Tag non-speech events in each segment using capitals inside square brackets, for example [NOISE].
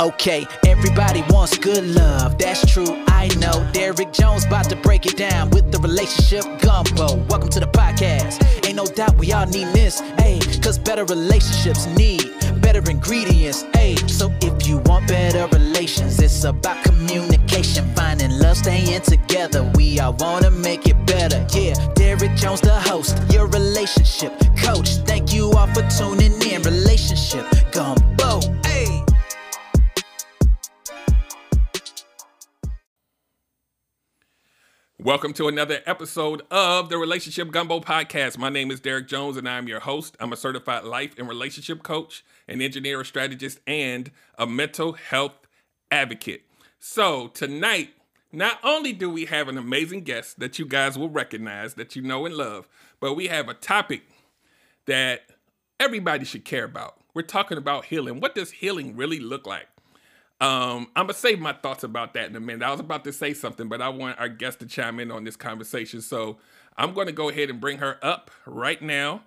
Okay, everybody wants good love, that's true, I know. Derek Jones about to break it down with the relationship gumbo. Welcome to the podcast. Ain't no doubt we all need this, ayy, cause better relationships need better ingredients, ayy. So if you want better relations, it's about communication, finding love, staying together. We all wanna make it better, yeah. Derek Jones, the host, your relationship coach. Thank you all for tuning in. Relationship gumbo, Welcome to another episode of the Relationship Gumbo Podcast. My name is Derek Jones and I'm your host. I'm a certified life and relationship coach, an engineer, a strategist, and a mental health advocate. So, tonight, not only do we have an amazing guest that you guys will recognize, that you know and love, but we have a topic that everybody should care about. We're talking about healing. What does healing really look like? Um, I'm gonna save my thoughts about that in a minute. I was about to say something, but I want our guest to chime in on this conversation. So I'm gonna go ahead and bring her up right now,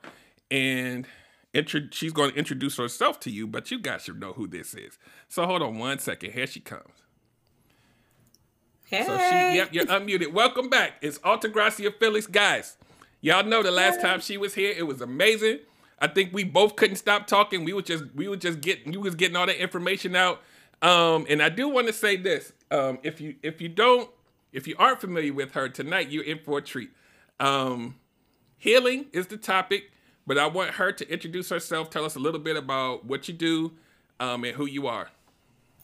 and intro- she's going to introduce herself to you. But you guys should know who this is. So hold on one second. Here she comes. Hey. So she, yep, you're unmuted. Welcome back. It's Altagracia Felix, guys. Y'all know the last time she was here, it was amazing. I think we both couldn't stop talking. We were just, we were just getting, you was getting all that information out. Um, and I do want to say this: um, if you, if you don't, if you aren't familiar with her tonight, you're in for a treat. Um, healing is the topic, but I want her to introduce herself, tell us a little bit about what you do, um, and who you are.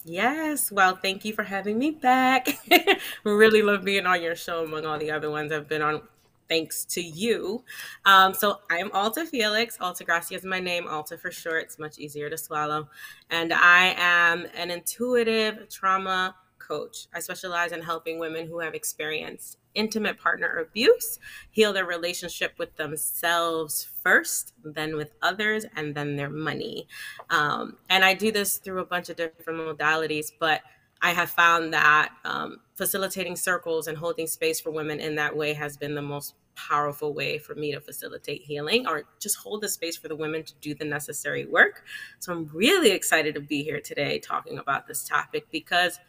Yes. Well, thank you for having me back. [LAUGHS] really love being on your show among all the other ones I've been on. Thanks to you. Um, so I'm Alta Felix. Altagracia is my name. Alta for short. It's much easier to swallow. And I am an intuitive trauma coach. I specialize in helping women who have experienced intimate partner abuse heal their relationship with themselves first, then with others, and then their money. Um, and I do this through a bunch of different modalities, but I have found that um, facilitating circles and holding space for women in that way has been the most powerful way for me to facilitate healing or just hold the space for the women to do the necessary work. So I'm really excited to be here today talking about this topic because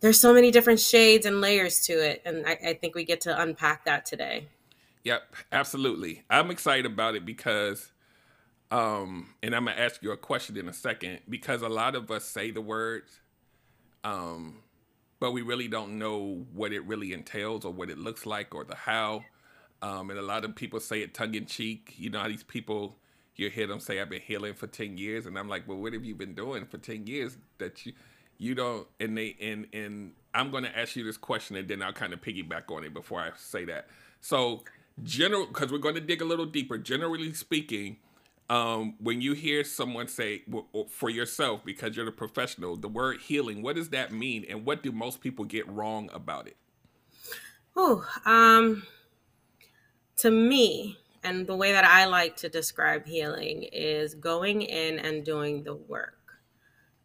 there's so many different shades and layers to it. And I, I think we get to unpack that today. Yep, absolutely. I'm excited about it because, um, and I'm gonna ask you a question in a second because a lot of us say the words, um, but we really don't know what it really entails or what it looks like or the how. Um, and a lot of people say it tongue in cheek. You know how these people, you hear them say, "I've been healing for ten years," and I'm like, "Well, what have you been doing for ten years that you, you don't?" And they, and and I'm going to ask you this question, and then I'll kind of piggyback on it before I say that. So, general, because we're going to dig a little deeper. Generally speaking, um, when you hear someone say for yourself, because you're the professional, the word healing, what does that mean, and what do most people get wrong about it? Oh, um to me, and the way that I like to describe healing is going in and doing the work,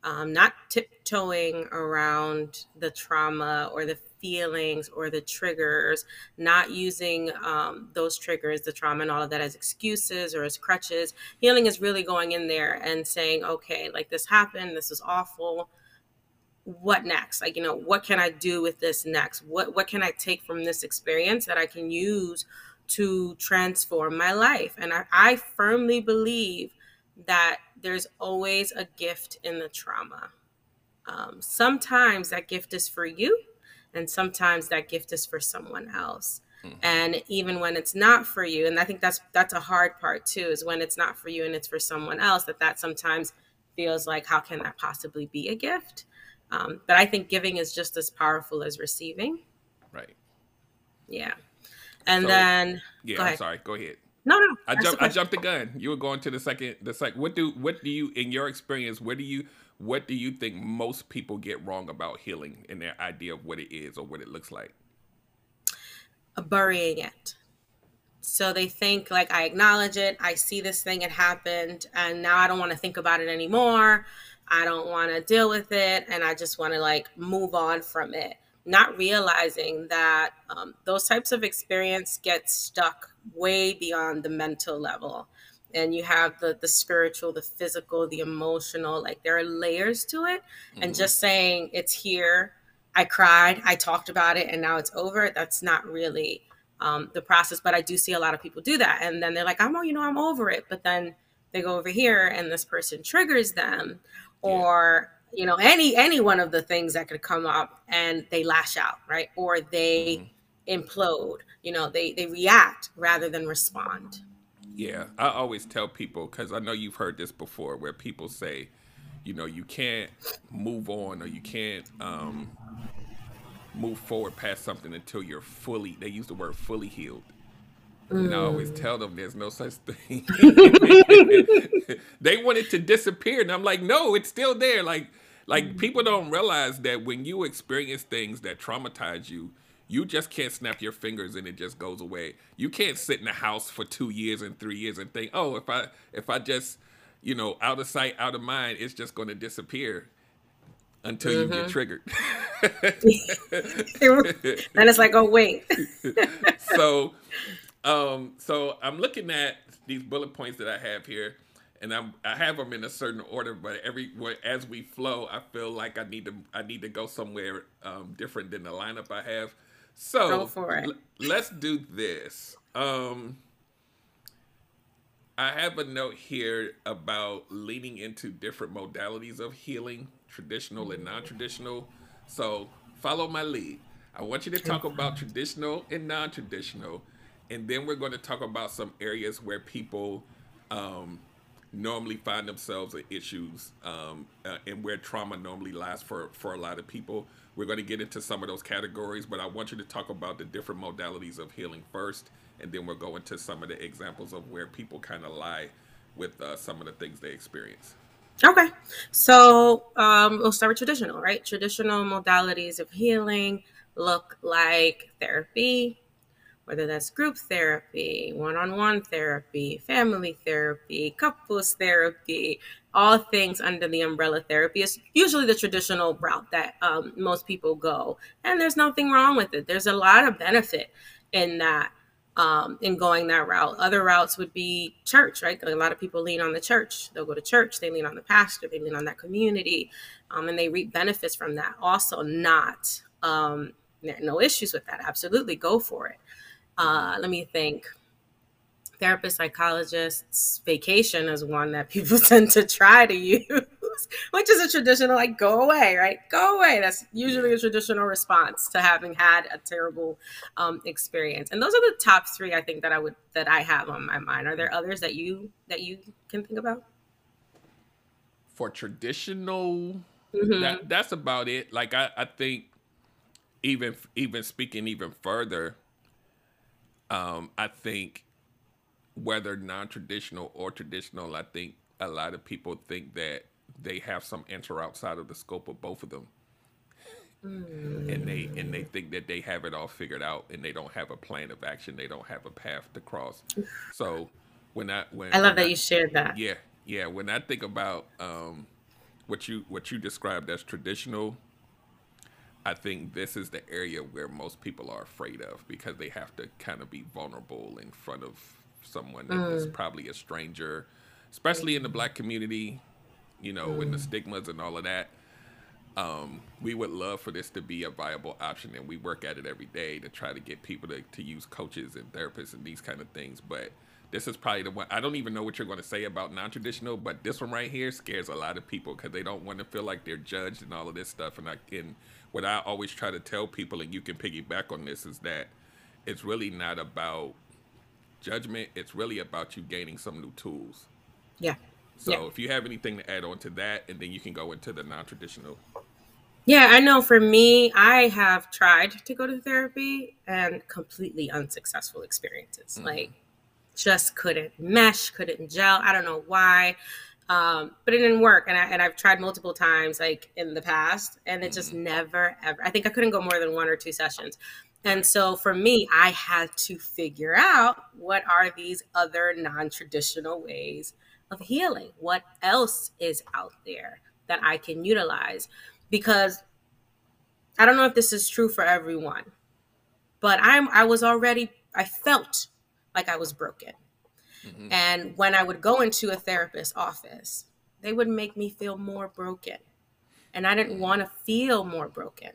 um, not tiptoeing around the trauma or the feelings or the triggers, not using um, those triggers, the trauma and all of that as excuses or as crutches. Healing is really going in there and saying, okay, like this happened, this is awful. What next? Like, you know, what can I do with this next? What what can I take from this experience that I can use to transform my life. And I, I firmly believe that there's always a gift in the trauma. Um, sometimes that gift is for you, and sometimes that gift is for someone else. Mm-hmm. And even when it's not for you, and I think that's that's a hard part too, is when it's not for you and it's for someone else. That that sometimes feels like how can that possibly be a gift? Um, but I think giving is just as powerful as receiving. Right. Yeah. And So, then Yeah, I'm sorry. Go ahead. no, no, I jumped. I jumped the gun. You were going to the second. The second. What do what do you in your experience? What do you what do you think most people get wrong about healing in their idea of what it is or what it looks like? Uh, burying it. So they think like I acknowledge it, I see this thing it happened, and now I don't want to think about it anymore. I don't want to deal with it, and I just want to like move on from it. Not realizing that um, those types of experience get stuck way beyond the mental level. and you have the the spiritual the physical the emotional like there are layers to it. Mm-hmm. and just saying it's here. I cried. I talked about it and now it's over that's not really um, the process. But i do see a lot of people do that. And then they're like i'm oh you know i'm over it. But then they go over here and this person triggers them. Or yeah. You know any any one of the things that could come up and they lash out right or they mm-hmm. implode you know they they react rather than respond yeah, I always tell people because I know you've heard this before, where people say, you know, you can't move on or you can't um, move forward past something until you're fully. They use the word fully healed. And I always mm. tell them there's no such thing. [LAUGHS] they want it to disappear, and I'm like, no, it's still there. Like, like people don't realize that when you experience things that traumatize you, you just can't snap your fingers and it just goes away. You can't sit in the house for two years and three years and think, oh, if I if I just, you know, out of sight, out of mind, it's just going to disappear until mm-hmm. you get mm-hmm. triggered. [LAUGHS] and it's like, oh wait. [LAUGHS] so, um, so I'm looking at these bullet points that I have here, and I'm I have them in a certain order, but every as we flow, I feel like I need to I need to go somewhere um, different than the lineup I have. So l- let's do this. Um, I have a note here about leaning into different modalities of healing, traditional and non-traditional. So follow my lead. I want you to talk about traditional and non-traditional, and then we're going to talk about some areas where people um, normally find themselves in issues um, uh, and where trauma normally lasts for for a lot of people. We're going to get into some of those categories, but I want you to talk about the different modalities of healing first, and then we'll go into some of the examples of where people kind of lie with uh, some of the things they experience. Okay, so um, we'll start with traditional, right? Traditional modalities of healing look like therapy, whether that's group therapy, one on one therapy, family therapy, couples therapy, all things under the umbrella therapy is usually the traditional route that um, most people go. And there's nothing wrong with it. There's a lot of benefit in that. Um, in going that route. Other routes would be church, right? A lot of people lean on the church. They'll go to church, they lean on the pastor, they lean on that community, um, and they reap benefits from that. Also, not um, no issues with that. Absolutely, go for it uh, let me think. Therapist psychologists vacation is one that [LAUGHS] people [LAUGHS] tend to try to use which is a traditional like go away right? Go away. That's usually a traditional response to having had a terrible um, experience. And those are the top three i think that i would that i have on my mind. Are there others that you that you can think about? For traditional mm-hmm. that, that's about it. Like I, I think even even speaking even further um, I think whether non-traditional or traditional, I think a lot of people think that they have some answer outside of the scope of both of them. Mm. And they and they think that they have it all figured out and they don't have a plan of action. They don't have a path to cross. So when I when I love when that I, you shared that. Yeah, yeah. When I think about um, what you what you described as traditional I think this is the area where most people are afraid of because they have to kind of be vulnerable in front of someone that mm. is probably a stranger, especially in the black community, you know, mm. and the stigmas and all of that. Um, we would love for this to be a viable option, and we work at it every day to try to get people to, to use coaches and therapists and these kind of things. But this is probably the one I don't even know what you're going to say about non-traditional, but this one right here scares a lot of people because they don't want to feel like they're judged and all of this stuff. And I and what I always try to tell people, and you can piggyback on this, is that it's really not about judgment. It's really about you gaining some new tools. Yeah. So yeah. if you have anything to add on to that, and then you can go into the non-traditional. Yeah, I know for me, I have tried to go to therapy and completely unsuccessful experiences. Mm-hmm. Like just couldn't mesh, couldn't gel. I don't know why. Um, but it didn't work. And, I, and I've tried multiple times, like in the past, and it just mm-hmm. never, ever, I think I couldn't go more than one or two sessions. And so for me, I had to figure out what are these other non traditional ways of healing? What else is out there that I can utilize? Because I don't know if this is true for everyone, but I'm I was already I felt like I was broken. Mm-hmm. And when I would go into a therapist's office, they would make me feel more broken. And I didn't mm-hmm. want to feel more broken.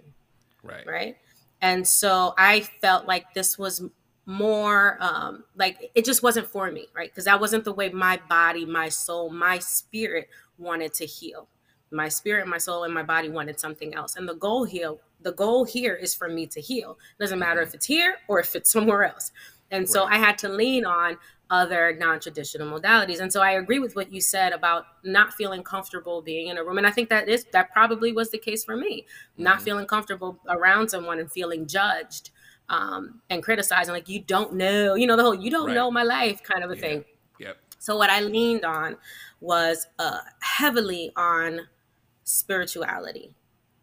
Right. Right. And so I felt like this was more um like it just wasn't for me, right? Because that wasn't the way my body, my soul, my spirit wanted to heal. My spirit, my soul, and my body wanted something else. And the goal here, the goal here is for me to heal. It doesn't matter if it's here or if it's somewhere else. And so right. I had to lean on other non-traditional modalities. And so I agree with what you said about not feeling comfortable being in a room. And I think that is that probably was the case for me. Mm-hmm. Not feeling comfortable around someone and feeling judged um, and criticizing, like you don't know, you know, the whole you don't right. know my life kind of a yeah. thing. Yep. So what I leaned on was uh, heavily on spirituality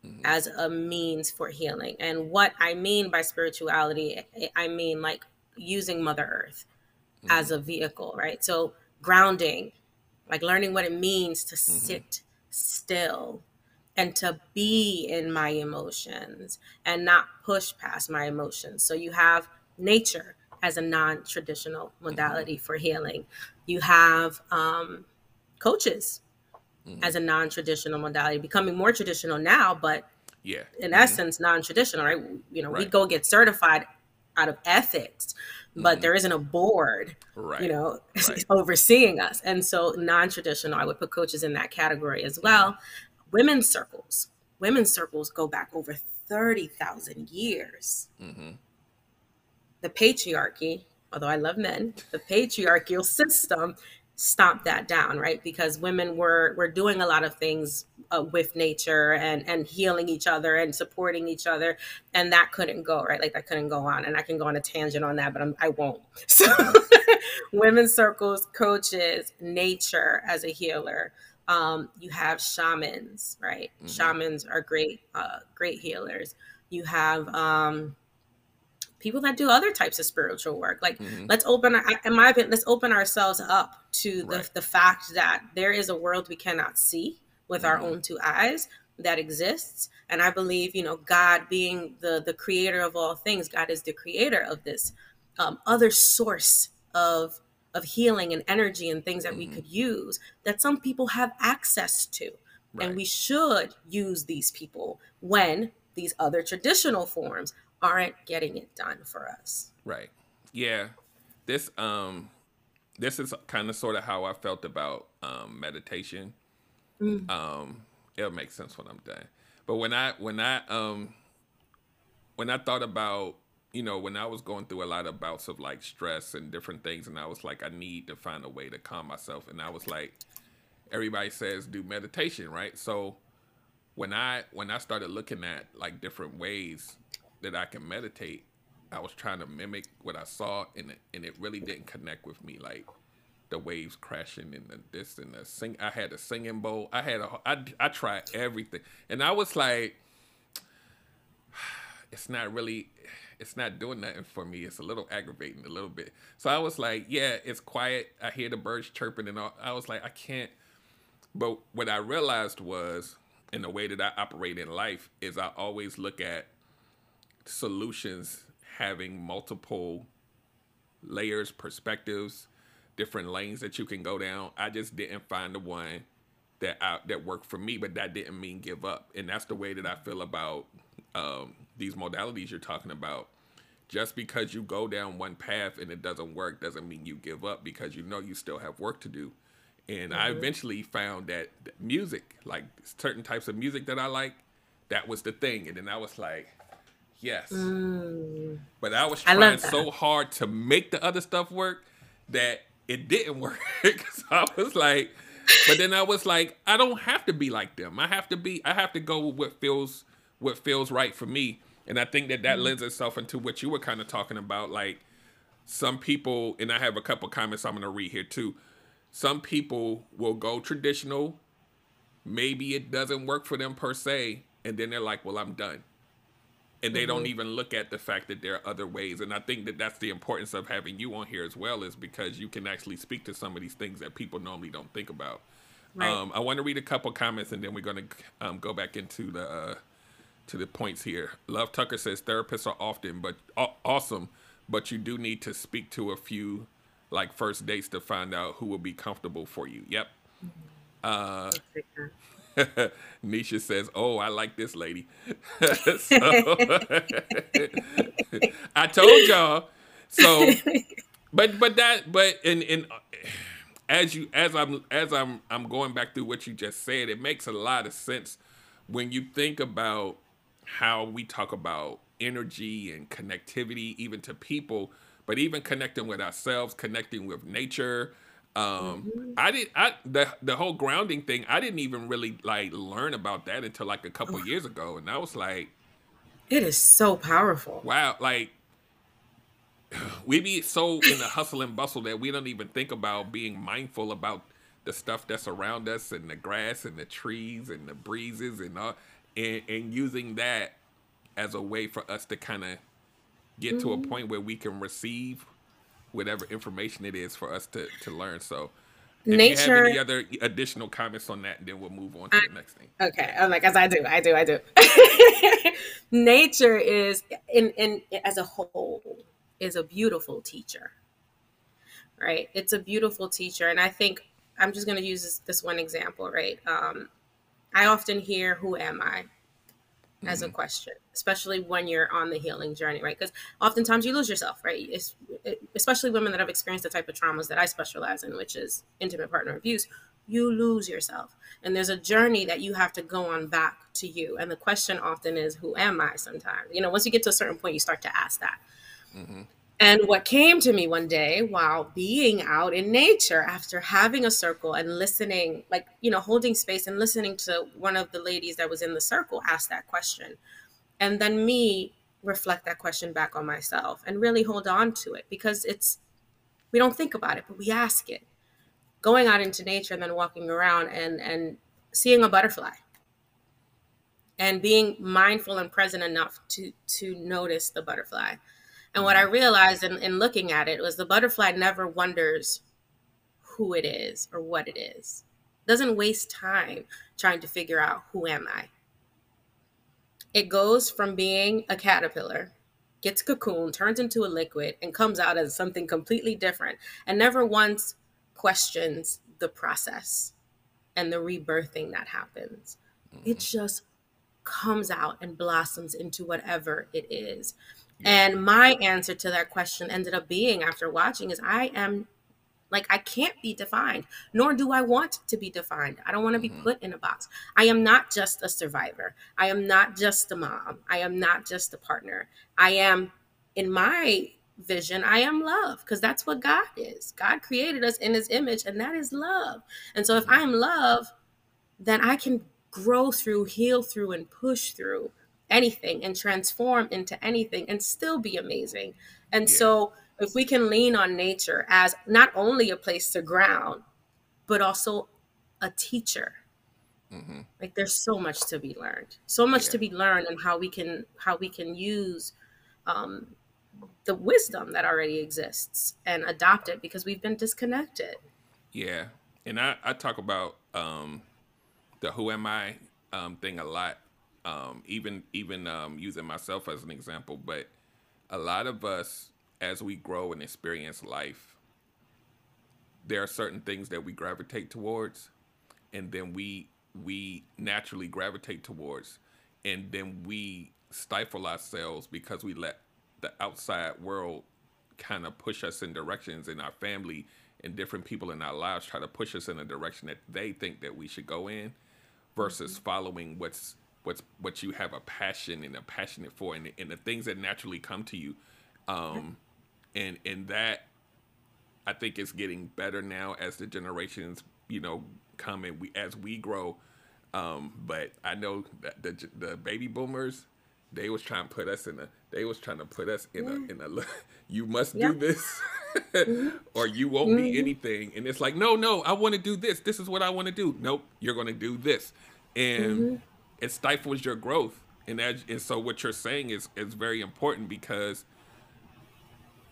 mm-hmm. as a means for healing. And what I mean by spirituality, I mean like using Mother Earth mm-hmm. as a vehicle, right? So grounding, like learning what it means to mm-hmm. sit still and to be in my emotions and not push past my emotions. So you have nature as a non-traditional mm-hmm. modality for healing. You have um, coaches mm-hmm. as a non-traditional modality, becoming more traditional now, but yeah, in mm-hmm. essence, non-traditional, right? You know, right. we go get certified out of ethics, but mm-hmm. there isn't a board, right. you know, [LAUGHS] right. overseeing us. And so non-traditional, I would put coaches in that category as well. Women's circles, women's circles go back over 30,000 years. Mm-hmm. The patriarchy, although I love men, the patriarchal system stomp that down, right? Because women were were doing a lot of things uh, with nature and and healing each other and supporting each other, and that couldn't go right. Like that couldn't go on, and I can go on a tangent on that, but I'm, I won't. [LAUGHS] So, [LAUGHS] women's circles, coaches, nature as a healer. Um, you have shamans, right? Mm-hmm. Shamans are great, uh, great healers. You have um, people that do other types of spiritual work. Like mm-hmm. let's open, in my opinion, let's open ourselves up to the, right. the fact that there is a world we cannot see with mm-hmm. our own two eyes that exists. And I believe, you know, God being the the creator of all things, God is the creator of this um, other source of of healing and energy and things that mm-hmm. we could use that some people have access to. Right. And we should use these people when these other traditional forms aren't getting it done for us. Right. Yeah. This um this is kind of sort of how I felt about um meditation. Mm. Um it'll make sense when I'm done. But when I when I um when I thought about you know, when I was going through a lot of bouts of like stress and different things, and I was like, I need to find a way to calm myself. And I was like, everybody says do meditation, right? So when I when I started looking at like different ways that I can meditate, I was trying to mimic what I saw, and it, and it really didn't connect with me. Like the waves crashing and the this and the sing. I had a singing bowl. I had a. I I tried everything, and I was like, [SIGHS] it's not really. It's not doing nothing for me. It's a little aggravating, a little bit. So I was like, yeah, it's quiet. I hear the birds chirping, and all. I was like, I can't. But what I realized was, in the way that I operate in life, is I always look at solutions having multiple layers, perspectives, different lanes that you can go down. I just didn't find the one that I, that worked for me, but that didn't mean give up. And that's the way that I feel about um, these modalities you're talking about. Just because you go down one path and it doesn't work doesn't mean you give up because you know you still have work to do. And mm-hmm. I eventually found that music, like certain types of music that I like, that was the thing. And then I was like, Yes. Mm. But I was trying I so hard to make the other stuff work that it didn't [LAUGHS] work. so I was like, but then I was like, I don't have to be like them. I have to be. I have to go with what feels what feels right for me. And I think that that mm. lends itself into what you were kind of talking about, like some people. And I have a couple comments I'm going to read here too. Some people will go traditional. Maybe it doesn't work for them per se, and then they're like, "Well, I'm done." And they mm-hmm. don't even look at the fact that there are other ways and i think that that's the importance of having you on here as well is because you can actually speak to some of these things that people normally don't think about right. um, i want to read a couple comments and then we're going to um, go back into the uh, to the points here love tucker says therapists are often but uh, awesome but you do need to speak to a few like first dates to find out who will be comfortable for you. Yep. Uh, [LAUGHS] Nisha says, "Oh, I like this lady." [LAUGHS] so, [LAUGHS] I told y'all. So, but but that but in in uh, as you as I'm as I'm I'm going back through what you just said, it makes a lot of sense when you think about how we talk about energy and connectivity, even to people, but even connecting with ourselves, connecting with nature. Um, mm-hmm. I did I the the whole grounding thing. I didn't even really like learn about that until like a couple oh. years ago, and I was like, it is so powerful. Wow, like [SIGHS] we be so in the hustle and bustle that we don't even think about being mindful about the stuff that's around us and the grass and the trees and the breezes and all and, and using that as a way for us to kind of get mm-hmm. to a mm-hmm. point where we can receive whatever information it is for us to, to learn. So if Nature, any other additional comments on that, then we'll move on to I, the next thing. Okay. I'm like, as I do, I do, I do. [LAUGHS] Nature is in, in as a whole is a beautiful teacher, right? It's a beautiful teacher. And I think I'm just going to use this, this, one example, right? Um, I often hear, Who am I? As mm-hmm. a question, especially when you're on the healing journey, right? Because oftentimes you lose yourself, right? It's, it, especially women that have experienced the type of traumas that I specialize in, which is intimate partner abuse. You lose yourself. And there's a journey that you have to go on back to you. And the question often is, Who am I sometimes? You know, once you get to a certain point, you start to ask that. Mm-hmm. And what came to me one day while being out in nature after having a circle and listening, like, you know, holding space and listening to one of the ladies that was in the circle ask that question. And then me reflect that question back on myself and really hold on to it because it's, we don't think about it, but we ask it. Going out into nature and then walking around and, and seeing a butterfly and being mindful and present enough to, to notice the butterfly and what I realized in, in looking at it was the butterfly never wonders who it is or what it is. It doesn't waste time trying to figure out who am I. It goes from being a caterpillar, gets cocoon, turns into a liquid, and comes out as something completely different, and never once questions the process and the rebirthing that happens. Mm-hmm. It just comes out and blossoms into whatever it is. And my answer to that question ended up being after watching is I am like I can't be defined, nor do I want to be defined. I don't want to be mm-hmm. put in a box. I am not just a survivor. I am not just a mom. I am not just a partner. I am in my vision, I am love because that's what God is. God created us in his image and that is love. And so if I am love, then I can grow through, heal through and push through anything and transform into anything and still be amazing. And yeah. so if we can lean on nature as not only a place to ground, but also a teacher. Mm-hmm. Like there's so much to be learned, so much yeah. to be learned, and how we can how we can use um, the wisdom that already exists and adopt it because we've been disconnected. Yeah, and I, I talk about um, the who am I um, thing a lot um, even even um, using myself as an example, but a lot of us, as we grow and experience life, there are certain things that we gravitate towards, and then we we naturally gravitate towards, and then we stifle ourselves because we let the outside world kind of push us in directions in our family and different people in our lives try to push us in a direction that they think that we should go in versus mm-hmm. following what's what's what you have a passion and a passionate for and, and the things that naturally come to you um and and that i think is getting better now as the generations you know come and we as we grow. Um but i know that the the baby boomers they was trying to put us in a they was trying to put us in a in a [LAUGHS] you must do this mm-hmm. [LAUGHS] or you won't mm-hmm. be anything. And it's like no no i want to do this. This is what i want to do. Nope you're going to do this. And mm-hmm it stifles your growth. And that, and so what you're saying is is very important because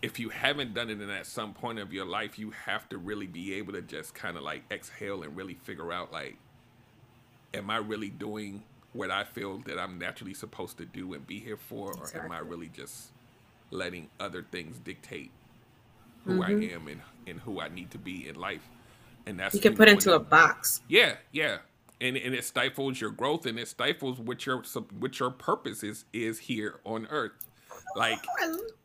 if you haven't done it in at some point of your life, you have to really be able to just kind of like exhale and really figure out like, am I really doing what I feel that I'm naturally supposed to do and be here for, exactly. or am I really just letting other things dictate who mm-hmm. I am and, and who I need to be in life. And that's you can put into a box. Yeah, yeah. And, and it stifles your growth and it stifles what your what your purpose is is here on earth. Like,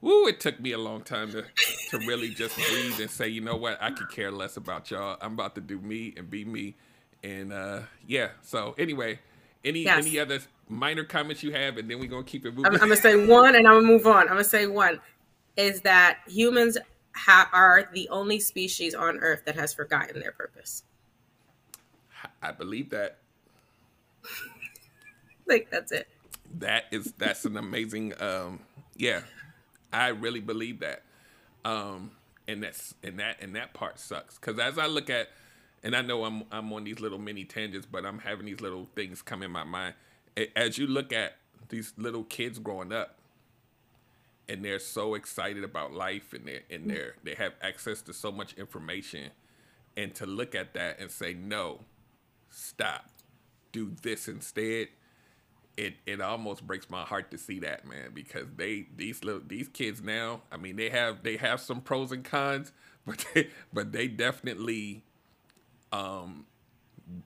woo, it took me a long time to to really just breathe and say, you know what, I could care less about y'all. I'm about to do me and be me. And uh yeah. So anyway, any yes. any other minor comments you have, and then we're gonna keep it moving. I'm, I'm gonna say one, and I'm gonna move on. I'm gonna say one is that humans ha- are the only species on Earth that has forgotten their purpose. I believe that. like that's it. That is that's an amazing. um Yeah, I really believe that. Um and that's and that and that part sucks because as I look at and I know I'm I'm on these little mini tangents, but I'm having these little things come in my mind. As you look at these little kids growing up, and they're so excited about life, and they're and they they have access to so much information, and to look at that and say no, stop, do this instead. It, it almost breaks my heart to see that man because they these little these kids now I mean they have they have some pros and cons [LAUGHS] but they, but they definitely um,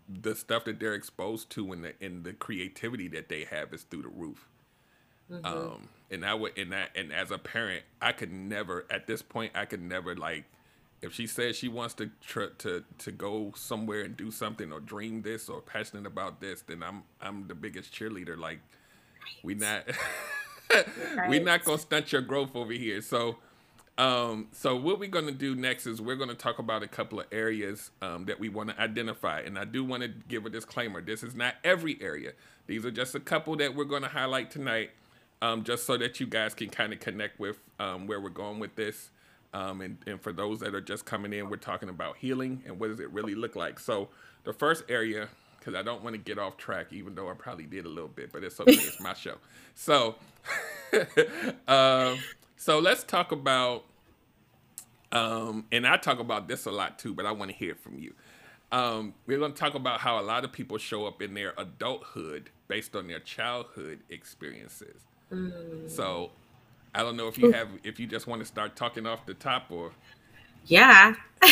the stuff that they're exposed to and the and the creativity that they have is through the roof. Mm-hmm. Um, and I would and that and as a parent, I could never at this point I could never like if she says she wants to tr- to to go somewhere and do something or dream this or passionate about this, then I'm I'm the biggest cheerleader. Like we not [LAUGHS] right. we not gonna stunt your growth over here. So um, so what we're going to do next is we're going to talk about a couple of areas um, that we want to identify. And I do want to give a disclaimer. This is not every area. These are just a couple that we're going to highlight tonight, um, just so that you guys can kind of connect with um, where we're going with this. Um, and, and for those that are just coming in, we're talking about healing and what does it really look like. So the first area, because I don't want to get off track, even though I probably did a little bit, but it's okay. it's my show. [LAUGHS] So, [LAUGHS] um, so let's talk about, um, and I talk about this a lot too, but I want to hear from you. Um, we're going to talk about how a lot of people show up in their adulthood based on their childhood experiences. Mm. So I don't know if you have, if you just want to start talking off the top or. Yeah. [LAUGHS]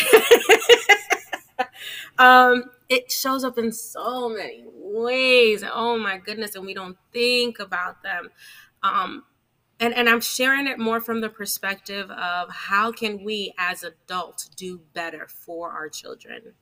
um, it shows up in so many ways. Oh my goodness. And we don't think about them. Um, and and i'm sharing it more from the perspective of how can we as adults do better for our children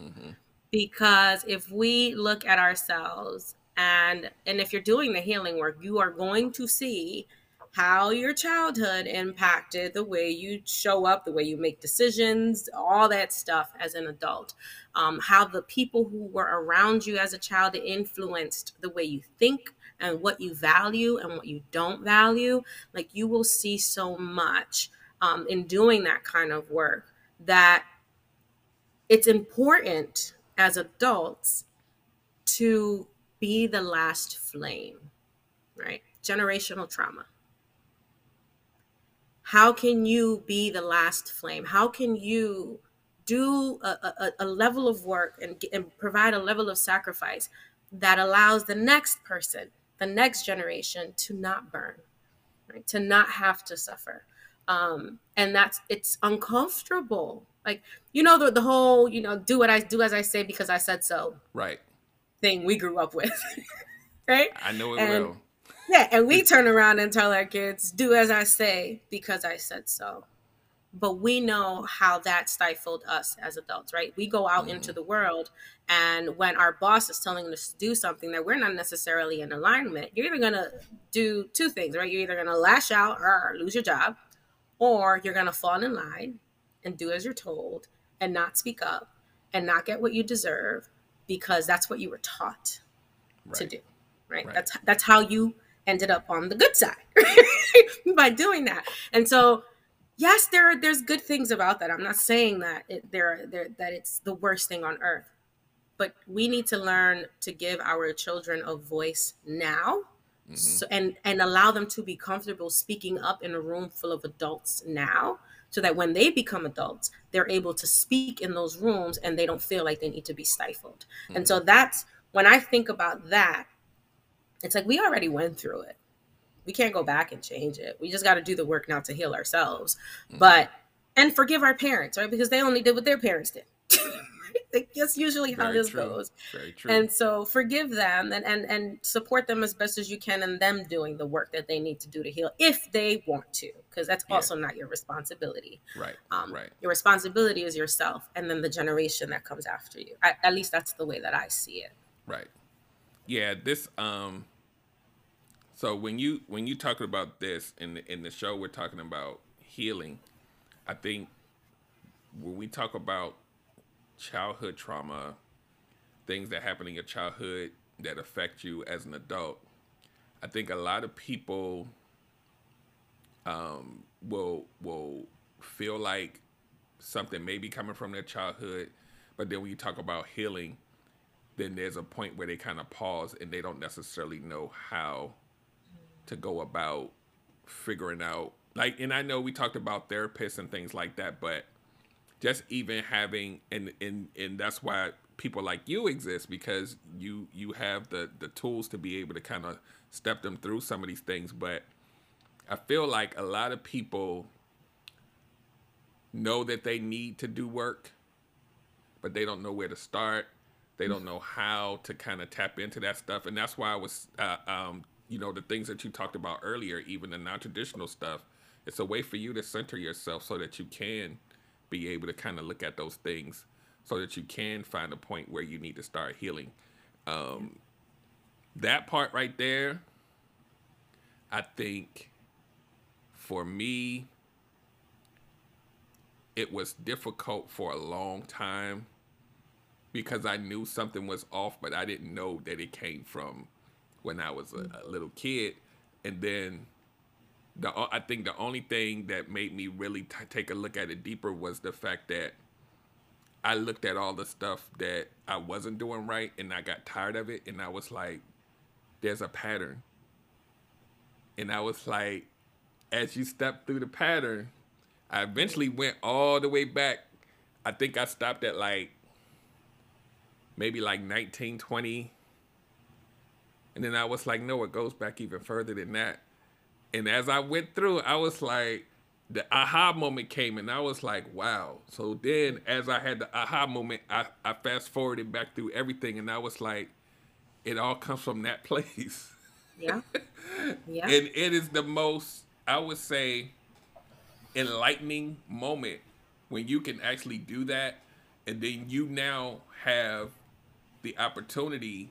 mm-hmm. because if we look at ourselves and and if you're doing the healing work you are going to see how your childhood impacted the way you show up the way you make decisions all that stuff as an adult um, how the people who were around you as a child influenced the way you think and what you value and what you don't value, like you will see so much um, in doing that kind of work that it's important as adults to be the last flame, right? Generational trauma. How can you be the last flame? How can you do a, a, a level of work and, and provide a level of sacrifice that allows the next person the next generation to not burn, right? To not have to suffer. Um, and that's it's uncomfortable. Like, you know, the, the whole, you know, do what I do as I say because I said so. Right. Thing we grew up with. [LAUGHS] right? I know it and, well. Yeah, and we turn around and tell our kids, do as I say because I said so but we know how that stifled us as adults, right? We go out mm-hmm. into the world, and when our boss is telling us to do something that we're not necessarily in alignment, you're either gonna do two things, right? You're either gonna lash out or lose your job, or you're gonna fall in line and do as you're told and not speak up and not get what you deserve because that's what you were taught right. to do, right? right? That's that's how you ended up on the good side [LAUGHS] by doing that, and so yes, there are, there's good things about that. I'm not saying that it, there, there that it's the worst thing on earth, but we need to learn to give our children a voice now, mm-hmm. so, and and allow them to be comfortable speaking up in a room full of adults now, so that when they become adults, they're able to speak in those rooms and they don't feel like they need to be stifled. Mm-hmm. And so mm-hmm. that's when I think about that. It's like we already went through it we can't go back and change it. We just got to do the work now to heal ourselves. Mm-hmm. But and forgive our parents, right? Because they only did what their parents did. [LAUGHS] That's usually how Very this true. goes. Very true. And so forgive them and, and and support them as best as you can in them doing the work that they need to do to heal if they want to, because that's Yeah. also not your responsibility. right. Um, right. Your responsibility is yourself and then the generation that comes after you. I, at least that's the way that I see it. Right. Yeah, this um so when you when you talking about this in the in the show we're talking about healing, I think when we talk about childhood trauma, things that happen in your childhood that affect you as an adult, I think a lot of people um will will feel like something may be coming from their childhood, but then when you talk about healing, then there's a point where they kind of pause and they don't necessarily know how to go about figuring out like and I know we talked about therapists and things like that but just even having and and and that's why people like you exist because you you have the the tools to be able to kind of step them through some of these things but I feel like a lot of people know that they need to do work but they don't know where to start they don't know how to kind of tap into that stuff and that's why i was uh, um, you know the things that you talked about earlier even the non-traditional stuff it's a way for you to center yourself so that you can be able to kind of look at those things so that you can find a point where you need to start healing. Um, that part right there i think for me it was difficult for a long time because I knew something was off, but I didn't know that it came from when I was a, a little kid. And then the I think the only thing that made me really t- take a look at it deeper was the fact that I looked at all the stuff that I wasn't doing right and I got tired of it and I was like there's a pattern. And I was like as you step through the pattern, I eventually went all the way back. I think I stopped at like maybe like 1920. And then I was like, no, it goes back even further than that. And as I went through, I was like, the aha moment came and I was like, wow. So then as I had the aha moment, I, I fast forwarded back through everything and I was like, it all comes from that [LAUGHS] place. Yeah. Yeah. And it is the most, I would say, enlightening moment when you can actually do that. And then you now have the opportunity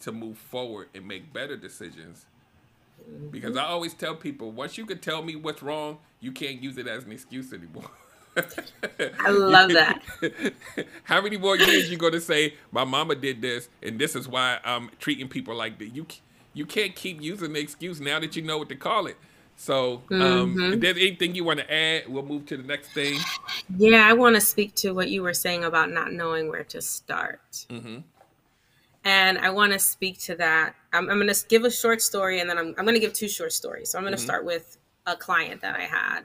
to move forward and make better decisions. Because I always tell people, once you can tell me what's wrong, you can't use it as an excuse anymore. [LAUGHS] I love that. [LAUGHS] How many more years you gonna say my mama did this and this is why I'm treating people like that? You you can't keep using the excuse now that you know what to call it. So, um, if there's anything you want to add, we'll move to the next thing. Yeah, I want to speak to what you were saying about not knowing where to start. Mhm. And I want to speak to that. I'm, I'm going to give a short story and then I'm, I'm going to give two short stories. So I'm going to start with a client that I had.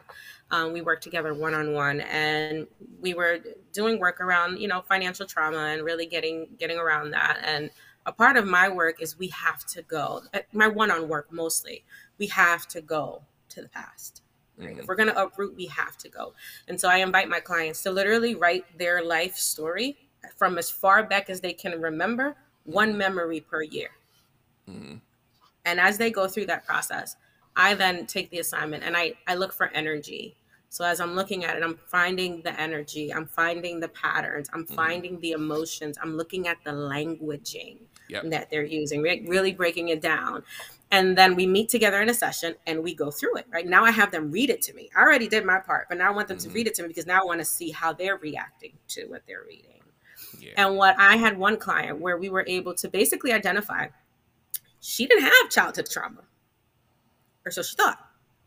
Um, we worked together one on one and we were doing work around, you know, financial trauma and really getting getting around that. And a part of my work is we have to go, uh, my one on work mostly, we have to go to the past. Right? If we're going to uproot, we have to go. And so I invite my clients to literally write their life story from as far back as they can remember, one memory per year. Mm-hmm. And as they go through that process, I then take the assignment and I, I look for energy. So as I'm looking at it, I'm finding the energy, I'm finding the patterns, I'm mm-hmm. finding the emotions, I'm looking at the languaging Yep. that they're using, re- really breaking it down. And then we meet together in a session and we go through it. Right now, I have them read it to me. I already did my part, but now I want them to mm-hmm. read it to me because now I want to see how they're reacting to what they're reading. Yeah. And what I had one client where we were able to basically identify she didn't have childhood trauma, or so she thought,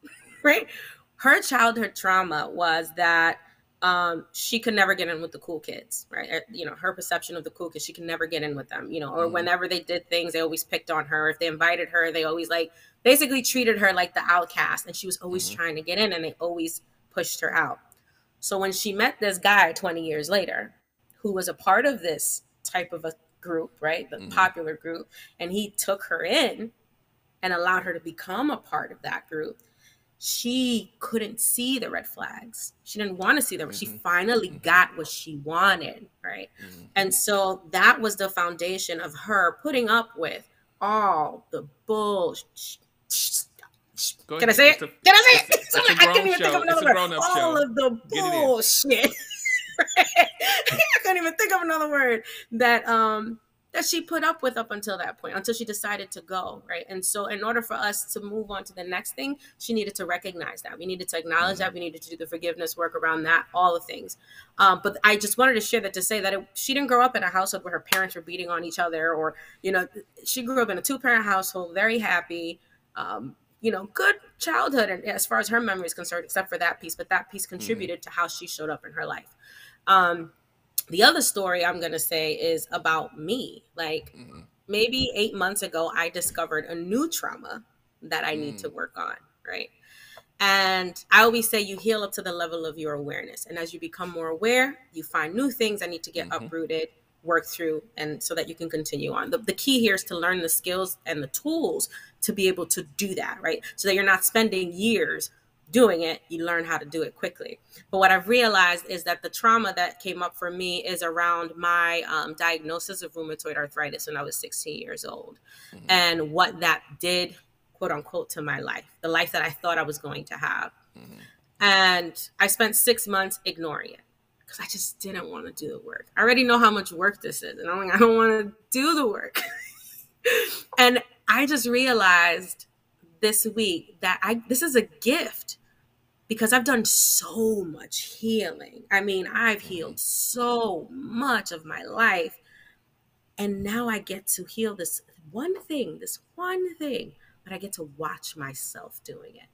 [LAUGHS] right? Her childhood trauma was that um, she could never get in with the cool kids, right? Uh, You know, her perception of the cool kids, she could never get in with them, you know, or Mhm. whenever they did things, they always picked on her. If they invited her, they always like basically treated her like the outcast, and she was always Mhm. trying to get in, and they always pushed her out. So when she met this guy 20 years later, who was a part of this type of a group, right? The Mhm. popular group, and he took her in and allowed her to become a part of that group. she couldn't see the red flags. She didn't want to see them. Mm-hmm. She finally mm-hmm. got what she wanted, right? Mm-hmm. And so that was the foundation of her putting up with all the bullshit. Can I say it? Can I say it? I can't even think of another word. All of the bullshit. [LAUGHS] I can't even think of another word that um that she put up with up until that point, until she decided to go, right? And so, in order for us to move on to the next thing, she needed to recognize that. We needed to acknowledge that. We needed to do the forgiveness work around that, all the things. Um, but I just wanted to share that to say that it, she didn't grow up in a household where her parents were beating on each other, or, you know, she grew up in a two parent household, very happy. Um, you know, good childhood and as far as her memory is concerned, except for that piece, but that piece mm-hmm. contributed mm-hmm. to how she showed up in her life. Um, the other story I'm going to say is about me. Like mm-hmm. maybe eight months ago, I discovered a new trauma that I need mm. to work on, right? And I always say you heal up to the level of your awareness. And as you become more aware, you find new things that need to get mm-hmm. uprooted, work through, and so that you can continue on. The, the key here is to learn the skills and the tools to be able to do that, right? So that you're not spending years doing it, you learn how to do it quickly. But what I've realized is that the trauma that came up for me is around my um, diagnosis of rheumatoid arthritis when I was 16 years old mm-hmm. and what that did, quote unquote, to my life, the life that I thought I was going to have. Mm-hmm. And I spent six months ignoring it because I just didn't want to do the work. I already know how much work this is, and I'm like, I don't want to do the work. [LAUGHS] and I just realized this week that I this is a gift because I've done so much healing. I mean, I've healed so much of my life. And now I get to heal this one thing, this one thing, but I get to watch myself doing it.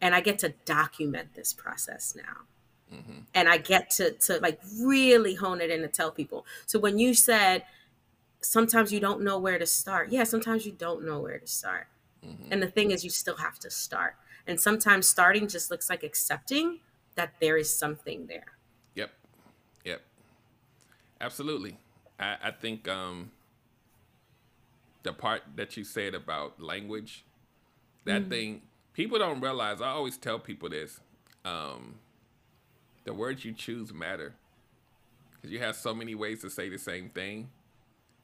And I get to document this process now. Mm-hmm. And I get to to like really hone it in and tell people. So when you said sometimes you don't know where to start. Yeah, sometimes you don't know where to start. Mm-hmm. And the thing is, you still have to start. And sometimes starting just looks like accepting that there is something there. Yep. Yep. Absolutely. I, I think um, the part that you said about language, that mm-hmm. thing, people don't realize. I always tell people this um, the words you choose matter. Because you have so many ways to say the same thing.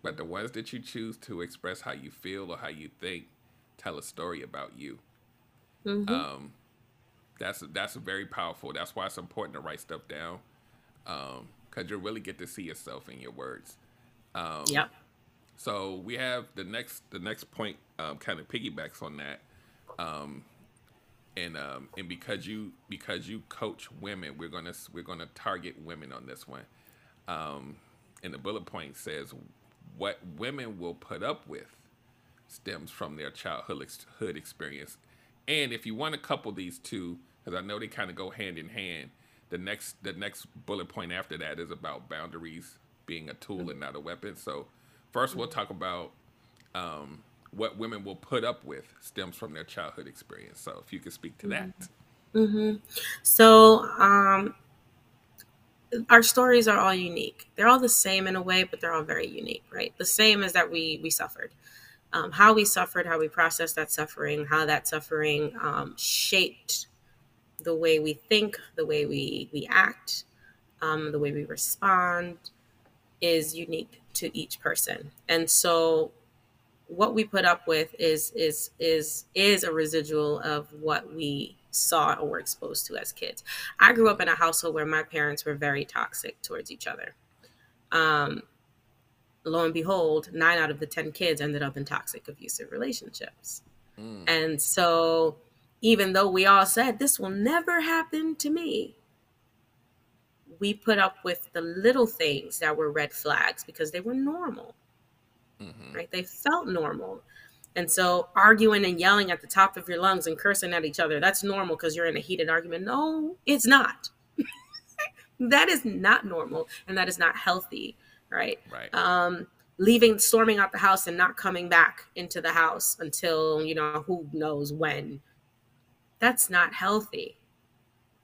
But the ones that you choose to express how you feel or how you think tell a story about you. Mm-hmm. Um, that's that's very powerful. That's why it's important to write stuff down, because um, you really get to see yourself in your words. Um, yep. So we have the next the next point um, kind of piggybacks on that, um, and um, and because you because you coach women, we're gonna we're gonna target women on this one. Um, and the bullet point says what women will put up with stems from their childhood experience. And if you want to couple these two, because I know they kind of go hand in hand, the next the next bullet point after that is about boundaries being a tool and not a weapon. So first we'll talk about um, what women will put up with stems from their childhood experience. So if you could speak to that. Mm-hmm. So um, our stories are all unique. They're all the same in a way, but they're all very unique, right? The same is that we we suffered um, how we suffered, how we processed that suffering, how that suffering um, shaped the way we think, the way we, we act, um, the way we respond is unique to each person. And so what we put up with is is is is a residual of what we saw or were exposed to as kids. I grew up in a household where my parents were very toxic towards each other. Um, lo and behold, nine out of the 10 kids ended up in toxic, abusive relationships. Mm. And so, even though we all said this will never happen to me, we put up with the little things that were red flags because they were normal, mm-hmm. right? They felt normal. And so, arguing and yelling at the top of your lungs and cursing at each other, that's normal because you're in a heated argument. No, it's not. [LAUGHS] that is not normal and that is not healthy right? Right. Um, leaving, storming out the house and not coming back into the house until, you know, who knows when. That's not healthy,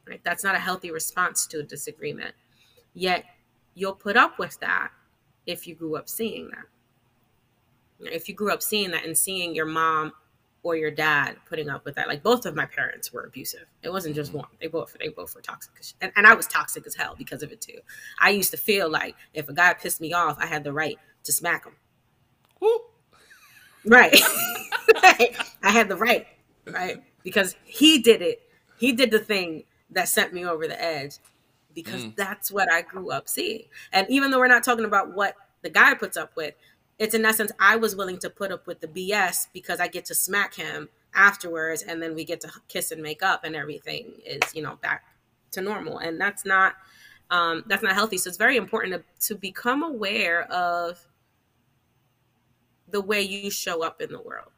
right? That's not a healthy response to a disagreement. Yet you'll put up with that if you grew up seeing that. If you grew up seeing that and seeing your mom or your dad putting up with that. Like both of my parents were abusive. It wasn't just one. They both they both were toxic. And, and I was toxic as hell because of it too. I used to feel like if a guy pissed me off, I had the right to smack him. Woo. Right. [LAUGHS] right. I had the right, right? Because he did it. He did the thing that sent me over the edge because mm. that's what I grew up seeing. And even though we're not talking about what the guy puts up with, it's in essence I was willing to put up with the BS because I get to smack him afterwards and then we get to kiss and make up and everything is, you know, back to normal. And that's not um, that's not healthy. So it's very important to, to become aware of the way you show up in the world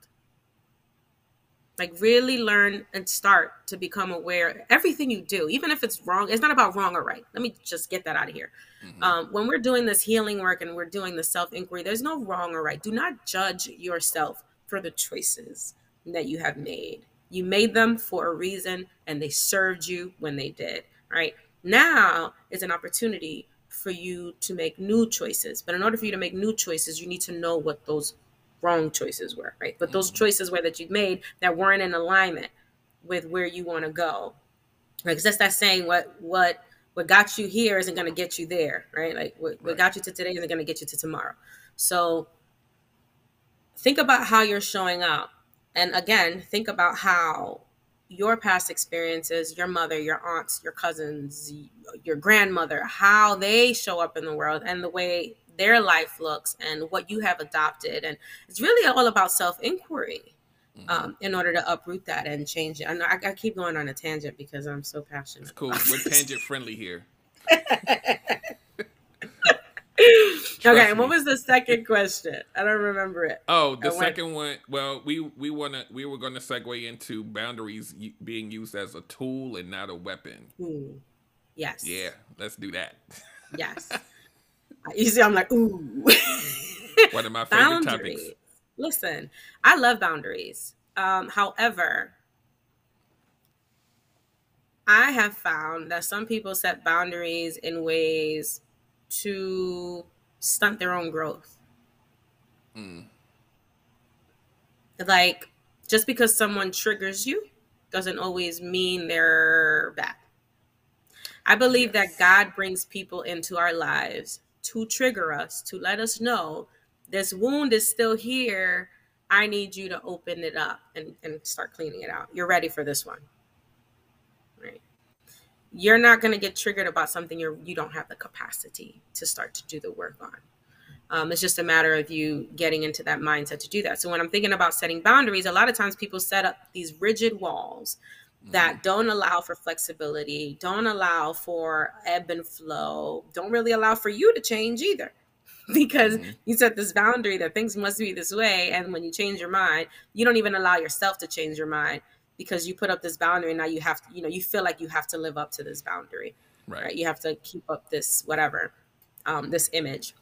like really learn and start to become aware everything you do even if it's wrong it's not about wrong or right. Let me just get that out of here. Mm-hmm. um, when we're doing this healing work and we're doing the self inquiry there's no wrong or right. Do not judge yourself for the choices that you have made. You made them for a reason and they served you when they did right? Now is an opportunity for you to make new choices but in order for you to make new choices you need to know what those wrong choices were, right? But those mm-hmm. choices were that you made that weren't in alignment with where you want to go. Right? Because that's that saying what what what got you here isn't going to get you there, right? Like what, what got you to today isn't going to get you to tomorrow. So think about how you're showing up. And again, think about how your past experiences, your mother, your aunts, your cousins, your grandmother, how they show up in the world and the way their life looks and what you have adopted. And it's really all about self inquiry. Mm-hmm. Um, in order to uproot that and change it. I know I, I, keep going on a tangent because I'm so passionate. It's cool. We're tangent friendly here. [LAUGHS] okay, what was the second question? I don't remember it. Oh, the I second went... one. Well, we we wanna we were going to segue into boundaries being used as a tool and not a weapon. Ooh. Yes. Yeah, let's do that. Yes. [LAUGHS] You see, I'm like, ooh. [LAUGHS] One of my favorite topics. Listen, I love boundaries. Um, however, I have found that some people set boundaries in ways to stunt their own growth. Mm. Like, just because someone triggers you doesn't always mean they're bad. I believe yes. that God brings people into our lives to trigger us, to let us know this wound is still here. I need you to open it up and, and start cleaning it out. You're ready for this one. Right. You're not going to get triggered about something you're you don't have the capacity to start to do the work on. Um, it's just a matter of you getting into that mindset to do that. So when I'm thinking about setting boundaries, a lot of times people set up these rigid walls that mm-hmm. don't allow for flexibility, don't allow for ebb and flow, don't really allow for you to change either. [LAUGHS] because mm-hmm. you set this boundary that things must be this way. And when you change your mind, you don't even allow yourself to change your mind because you put up this boundary and now you have to, you know, you feel like you have to live up to this boundary. Right. right? You have to keep up this whatever, um, this image.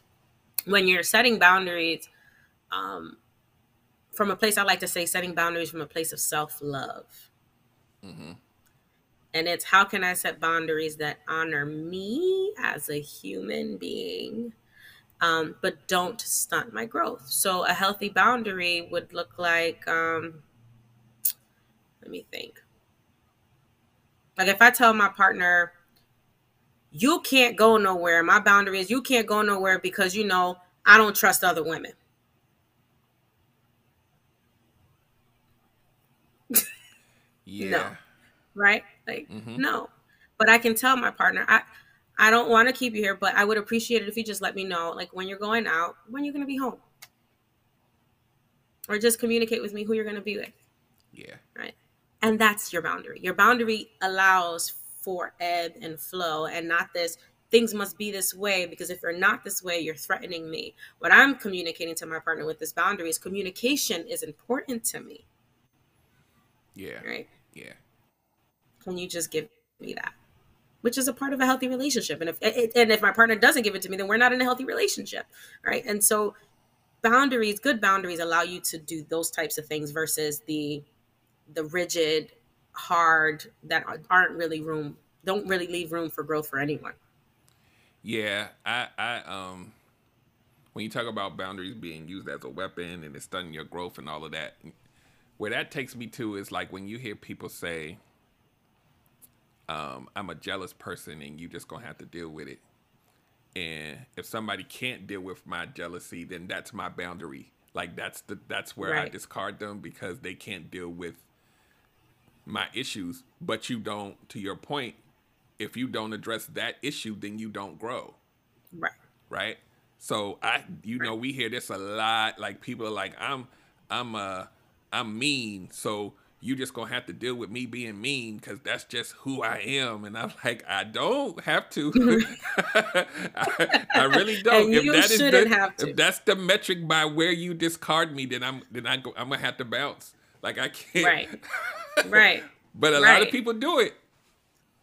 When you're setting boundaries, um, from a place I like to say setting boundaries from a place of self-love Mm-hmm. And it's how can I set boundaries that honor me as a human being, um, but don't stunt my growth. So a healthy boundary would look like, um, let me think. Like if I tell my partner, you can't go nowhere, my boundary is you can't go nowhere because you know I don't trust other women. Yeah. No. Right? Like, mm-hmm. no. But I can tell my partner, I I don't want to keep you here, but I would appreciate it if you just let me know, like when you're going out, when you're gonna be home. Or just communicate with me who you're gonna be with. Yeah. Right. And that's your boundary. Your boundary allows for ebb and flow and not this things must be this way because if you're not this way you're threatening me what i'm communicating to my partner with this boundary is communication is important to me yeah right yeah. Can you just give me that? Which is a part of a healthy relationship. And if and if my partner doesn't give it to me, then we're not in a healthy relationship, right? And so boundaries, good boundaries allow you to do those types of things versus the the rigid, hard that aren't really room don't really leave room for growth for anyone. Yeah, I I um when you talk about boundaries being used as a weapon and it's stunning your growth and all of that, where that takes me to is like when you hear people say, um, I'm a jealous person and you just gonna have to deal with it. And if somebody can't deal with my jealousy, then that's my boundary. Like that's the that's where right. I discard them because they can't deal with my issues. But you don't, to your point, if you don't address that issue, then you don't grow. Right. Right. So I, you right. know, we hear this a lot. Like people are like, I'm, I'm, uh, I'm mean. So you just gonna have to deal with me being mean because that's just who I am. And I'm [LAUGHS] like, I don't have to. [LAUGHS] I, I, really don't. if that is the, if that's the metric by where you discard me, then I'm then I go, I'm gonna have to bounce. Like I can't. Right. [LAUGHS] Right. but a right. lot of people do it.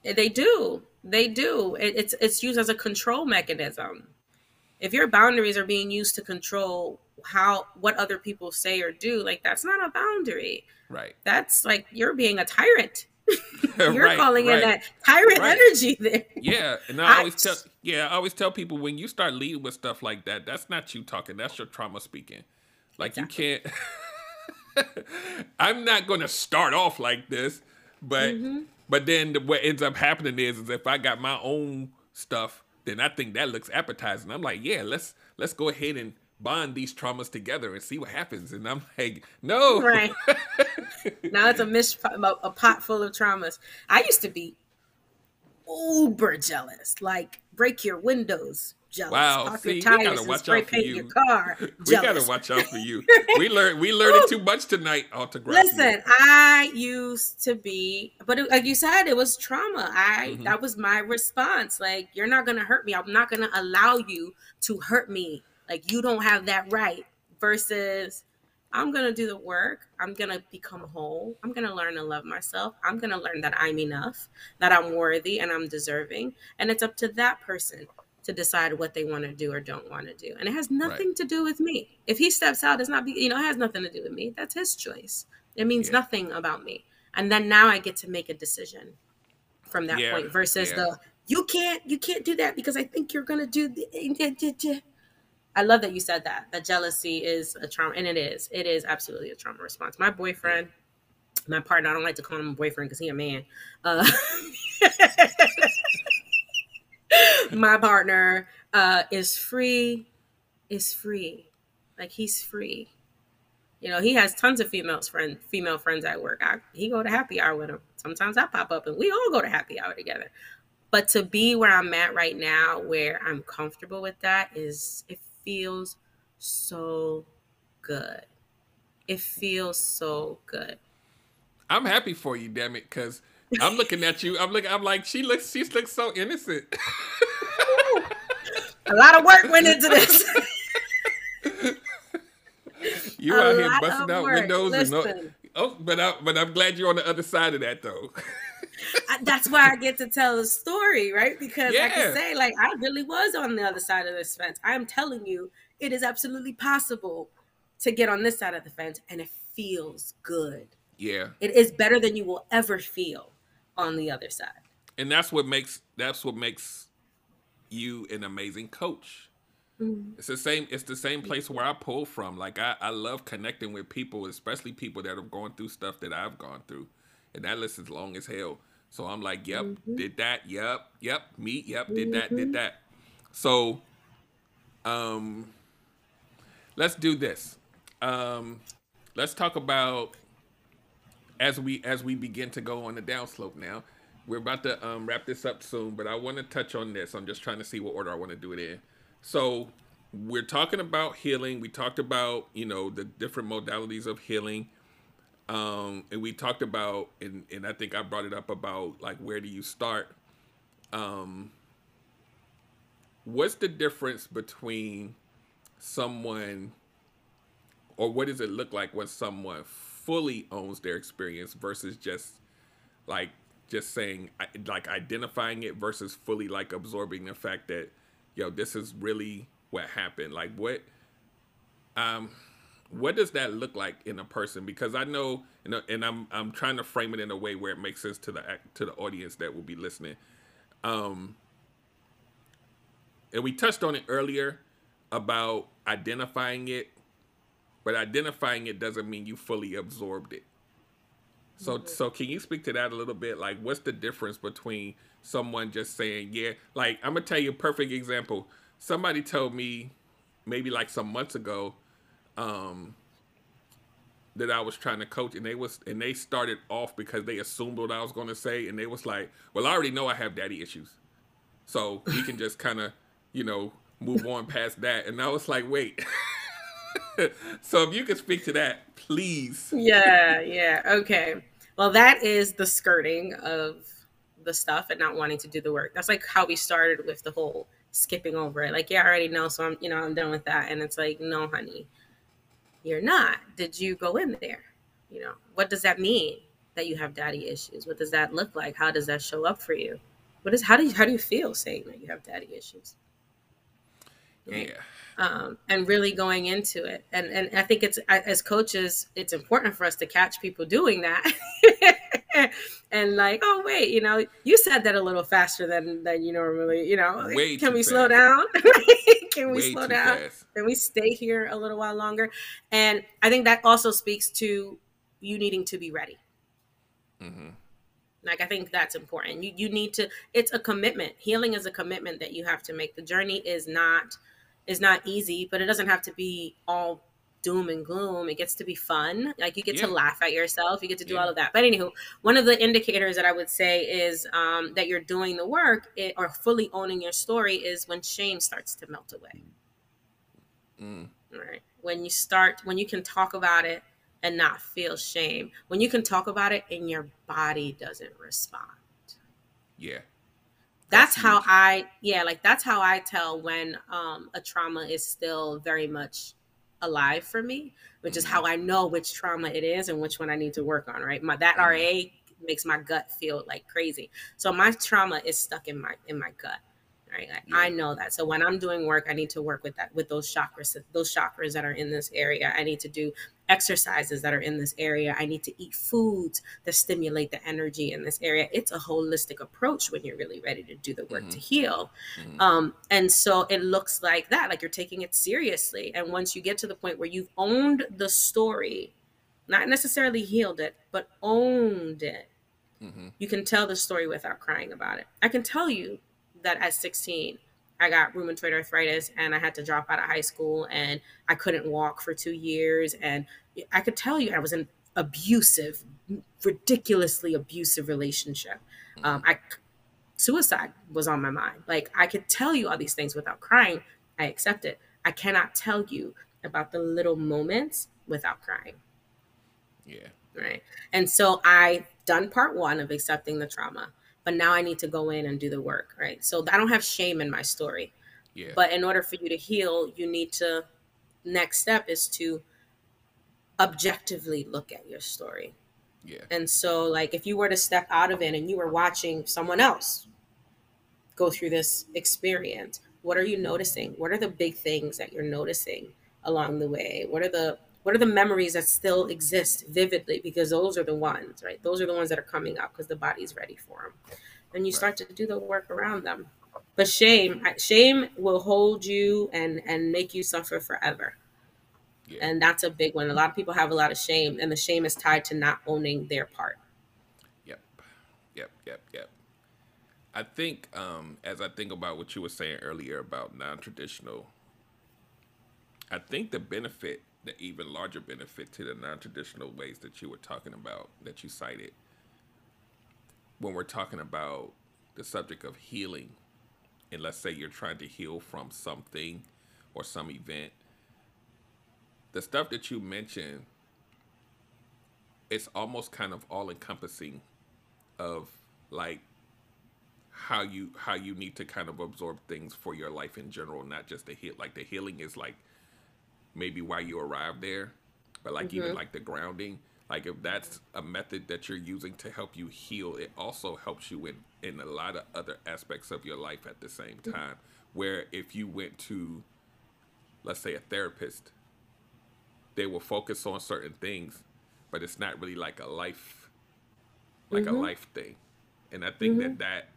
They do. They do. It, it's it's used as a control mechanism. If your boundaries are being used to control how what other people say or do, like that's not a boundary. Right. That's like you're being a tyrant. [LAUGHS] you're right, calling right. in that tyrant Right. energy there. Yeah, and I I- always tell yeah, I always tell people when you start leading with stuff like that, that's not you talking, that's your trauma speaking. Like you can't [LAUGHS] I'm not going to start off like this, but Mm-hmm. but then the, what ends up happening is is if I got my own stuff, then I think that looks appetizing. I'm like, yeah, let's let's go ahead and bond these traumas together and see what happens. And I'm like, no, Right. [LAUGHS] now it's a mish a, a pot full of traumas. I used to be uber jealous, like break your windows jealous, Wow, pop see, we your [LAUGHS] gotta tires and watch out for you. your [LAUGHS] car. we gotta watch out for you. We learned we learned too much tonight. Altagracia. Listen, I used to be, but it, like you said, it was trauma. I Mhm. that was my response. Like, you're not gonna hurt me. I'm not gonna allow you to hurt me. Like, you don't have that right. Versus, I'm gonna do the work. I'm gonna become whole. I'm gonna learn to love myself. I'm gonna learn that I'm enough, that I'm worthy, and I'm deserving. And it's up to that person to decide what they want to do or don't want to do. And it has nothing to do with me. If he steps out, it's not, be, you know, it has nothing to do with me. That's his choice. It means Yeah. nothing about me. And then now I get to make a decision from that Yeah, point versus yeah. the you can't you can't do that because I think you're gonna do the I love that you said that. That jealousy is a trauma and it is. It is absolutely a trauma response. My boyfriend, my partner, I don't like to call him a boyfriend because he a man. Uh, [LAUGHS] [LAUGHS] my partner uh, is free, is free. Like he's free. You know, he has tons of females friend, female friends at work. I, he go to happy hour with them. Sometimes I pop up and we all go to happy hour together. But to be where I'm at right now, where I'm comfortable with that, is it feels so good. It feels so good. I'm happy for you, damn it, because I'm looking at you. I'm looking. I'm like, she looks. She looks so innocent. A lot of work went into this. you A out here busting out work. windows and no, oh, but I, but I'm glad you're on the other side of that though. I- that's why I get to tell the story, right? Because I can say, like, I really was on the other side of this fence. I'm telling you, it is absolutely possible to get on this side of the fence, and it feels good. yeah, It is better than you will ever feel on the other side. and that's what makes that's what makes you an amazing coach. It's the same. It's the same place where I pull from. Like I, I love connecting with people, especially people that have gone through stuff that I've gone through, and that list is long as hell. So I'm like, yep, did that, yep, yep, me, yep, did that, did that. So, um, let's do this. Um, let's talk about as we as we begin to go on the downslope now. We're about to um, wrap this up soon, but I want to touch on this. I'm just trying to see what order I want to do it in. So we're talking about healing. We talked about you know the different modalities of healing, um, and we talked about and and I think I brought it up about like where do you start? Um, what's the difference between someone or what does it look like when someone fully owns their experience versus just like just saying like identifying it versus fully like absorbing the fact that yo this is really what happened. Like what um what does that look like in a person? Because i know know and i'm i'm trying to frame it in a way where it makes sense to the to the audience that will be listening. Um and we touched on it earlier about identifying it but identifying it doesn't mean you fully absorbed it. So mm-hmm. so can you speak to that a little bit? Like what's the difference between someone just saying, yeah, like I'm gonna tell you a perfect example. Somebody told me maybe like some months ago, um, that I was trying to coach and they was and they started off because they assumed what I was gonna say and they was like, Well, I already know I have daddy issues. So we can just kinda, you know, move on past that. And I was like, wait. [LAUGHS] [LAUGHS] so if you could speak to that, please. Yeah, yeah. Okay. Well, that is the skirting of the stuff and not wanting to do the work. That's like how we started with the whole skipping over it. Like, yeah, I already know, so I'm, you know, I'm done with that. And it's like, no, honey, you're not. Did you go in there? You know, what does that mean that you have daddy issues? What does that look like? How does that show up for you? What is how do you how do you feel saying that you have daddy issues? Yeah um, and really going into it. And and I think it's as coaches, it's important for us to catch people doing that. [LAUGHS] and like, oh wait, you know, you said that a little faster than than you normally, you know. Way can we fast. slow down? [LAUGHS] can we Way slow down? Fast. Can we stay here a little while longer? And I think that also speaks to you needing to be ready. Mm-hmm. Like I think that's important. You you need to. It's a commitment. Healing is a commitment that you have to make. The journey is not is not easy, but it doesn't have to be all doom and gloom. It gets to be fun. Like you get yeah. to laugh at yourself. You get to do yeah. all of that. But anywho, one of the indicators that I would say is um, that you're doing the work it, or fully owning your story is when shame starts to melt away. Mm. Right. When you start, when you can talk about it and not feel shame. When you can talk about it and your body doesn't respond. Yeah that's, how I yeah, like that's how I tell when um a trauma is still very much alive for me, which mm-hmm. is how I know which trauma it is and which one I need to work on, right? My that mm-hmm. RA makes my gut feel like crazy. So my trauma is stuck in my in my gut right? Like, yeah. I know that. So when I'm doing work, I need to work with that with those chakras, those chakras that are in this area. I need to do exercises that are in this area. I need to eat foods that stimulate the energy in this area. It's a holistic approach when you're really ready to do the work mm-hmm. to heal. Mm-hmm. Um, and so it looks like that, like you're taking it seriously. And once you get to the point where you've owned the story, not necessarily healed it, but owned it. Mm-hmm. You can tell the story without crying about it. I can tell you that at 16 I got rheumatoid arthritis and I had to drop out of high school and I couldn't walk for two years. And I could tell you I was in abusive, ridiculously abusive relationship. Um, I suicide was on my mind. Like I could tell you all these things without crying. I accept it. I cannot tell you about the little moments without crying. Yeah. Right. And so I done part one of accepting the trauma but now I need to go in and do the work, right? So I don't have shame in my story. Yeah. But in order for you to heal, you need to next step is to objectively look at your story. Yeah. And so like if you were to step out of it and you were watching someone else go through this experience, what are you noticing? What are the big things that you're noticing along the way? What are the what are the memories that still exist vividly? Because those are the ones right? Those are the ones that are coming up because the body's ready for them and you start to do the work around them. But shame shame will hold you and and make you suffer forever. Yeah. and that's a big one. A lot of people have a lot of shame and the shame is tied to not owning their part. Yep. Yep yep yep. I think um as i think about what you were saying earlier about non-traditional i think the benefit the even larger benefit to the non-traditional ways that you were talking about that you cited. When we're talking about the subject of healing and let's say you're trying to heal from something or some event the stuff that you mentioned it's almost kind of all encompassing of like how you how you need to kind of absorb things for your life in general not just the heal like the healing is like maybe why you arrived there, but like mm-hmm. even like the grounding, like if that's a method that you're using to help you heal, it also helps you in in a lot of other aspects of your life at the same mm-hmm. time. Mm-hmm. Where if you went to, let's say, a therapist, they will focus on certain things, but it's not really like a life, like mm-hmm. a life thing. And I think that mm-hmm. that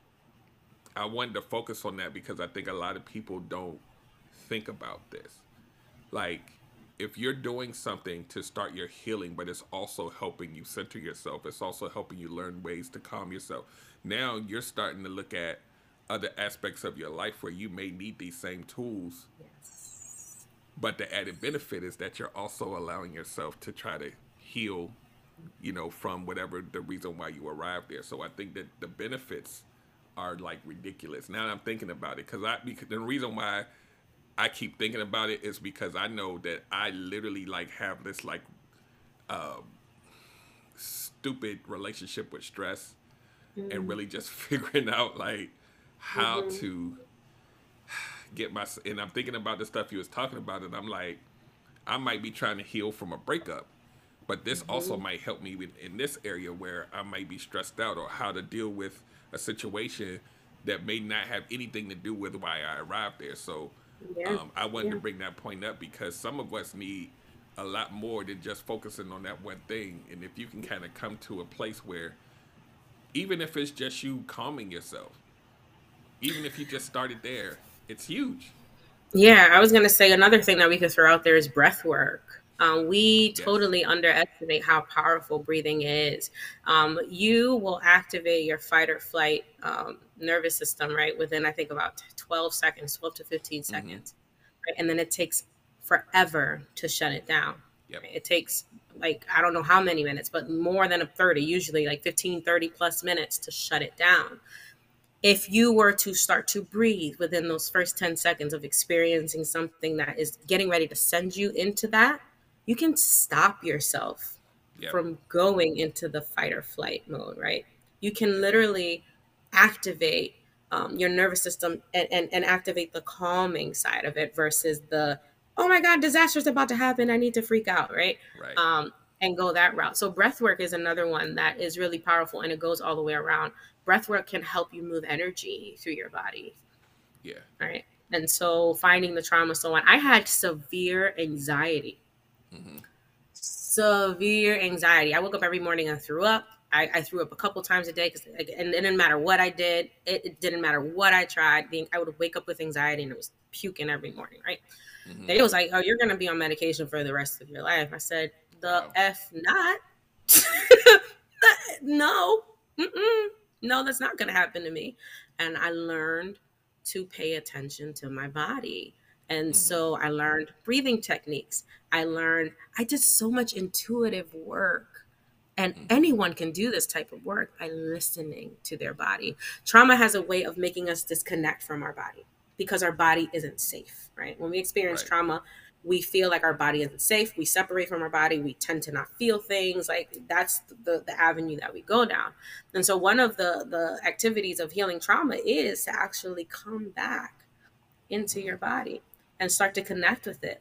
I wanted to focus on that because I think a lot of people don't think about this like if you're doing something to start your healing, but it's also helping you center yourself, it's also helping you learn ways to calm yourself. Now you're starting to look at other aspects of your life where you may need these same tools. Yes. But the added benefit is that you're also allowing yourself to try to heal, you know, from whatever the reason why you arrived there. So I think that the benefits are like ridiculous. Now I'm thinking about it because I because the reason why I keep thinking about it is because I know that I literally like have this like uh, stupid relationship with stress mm. and really just [LAUGHS] figuring out like how mm-hmm. to get my and I'm thinking about the stuff you was talking about and I'm like I might be trying to heal from a breakup but this mm-hmm. also might help me with, in this area where I might be stressed out or how to deal with a situation that may not have anything to do with why I arrived there so yeah. Um, I wanted yeah. to bring that point up because some of us need a lot more than just focusing on that one thing. And if you can kind of come to a place where, even if it's just you calming yourself, even if you just started there, it's huge. Yeah, I was going to say another thing that we could throw out there is breath work. Um, we yes. totally underestimate how powerful breathing is. Um, you will activate your fight or flight um, nervous system, right, within, I think, about 12 seconds, 12 to 15 mm-hmm. seconds. Mm-hmm. Right? And then it takes forever to shut it down. Yep. Right? It takes like, I don't know how many minutes, but more than a 30, usually like 15, 30 plus minutes to shut it down if you were to start to breathe within those first 10 seconds of experiencing something that is getting ready to send you into that, you can stop yourself yep. from going into the fight or flight mode, right? You can literally activate um, your nervous system and, and, and activate the calming side of it versus the, oh my God, disaster's about to happen. I need to freak out, right? Right. Um, and go that route. So breath work is another one that is really powerful and it goes all the way around. Breath work can help you move energy through your body. Yeah. Right. And so finding the trauma, so on. I had severe anxiety Mm-hmm. Severe anxiety. I woke up every morning and threw up. I, I threw up a couple times a day because, and it didn't matter what I did. It, it, didn't matter what I tried. I would wake up with anxiety and it was puking every morning. Right. Mm-hmm. It was like, oh, you're going to be on medication for the rest of your life. I said, the wow. f not. [LAUGHS] no, Mm-mm. no, that's not going to happen to me. And I learned to pay attention to my body. And mm-hmm. so I learned breathing techniques. I learned, I did so much intuitive work. And mm-hmm. anyone can do this type of work by listening to their body. Trauma has a way of making us disconnect from our body because our body isn't safe, right? When we experience right. trauma, we feel like our body isn't safe. We separate from our body. We tend to not feel things. Like that's the, the avenue that we go down. And so one of the, the activities of healing trauma is to actually come back into your body and start to connect with it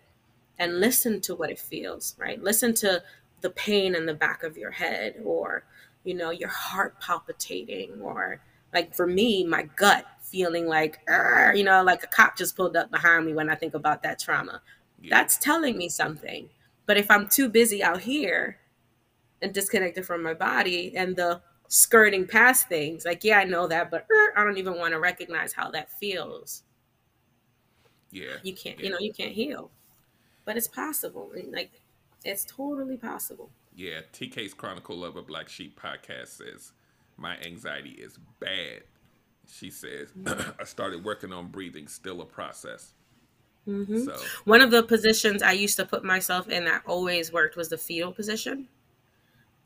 and listen to what it feels, right? Listen to the pain in the back of your head or, you know, your heart palpitating or like for me, my gut feeling like, you know, like a cop just pulled up behind me when I think about that trauma. Yeah. That's telling me something. But if I'm too busy out here and disconnected from my body and the skirting past things, like, yeah, I know that, but I don't even want to recognize how that feels. Yeah. You can't, yeah. you know, you can't heal but it's possible. Like it's totally possible. Yeah, TK's Chronicle of a Black Sheep podcast says my anxiety is bad. She says [CLEARS THROAT] I started working on breathing, still a process. Mm-hmm. So one of the positions I used to put myself in that always worked was the fetal position.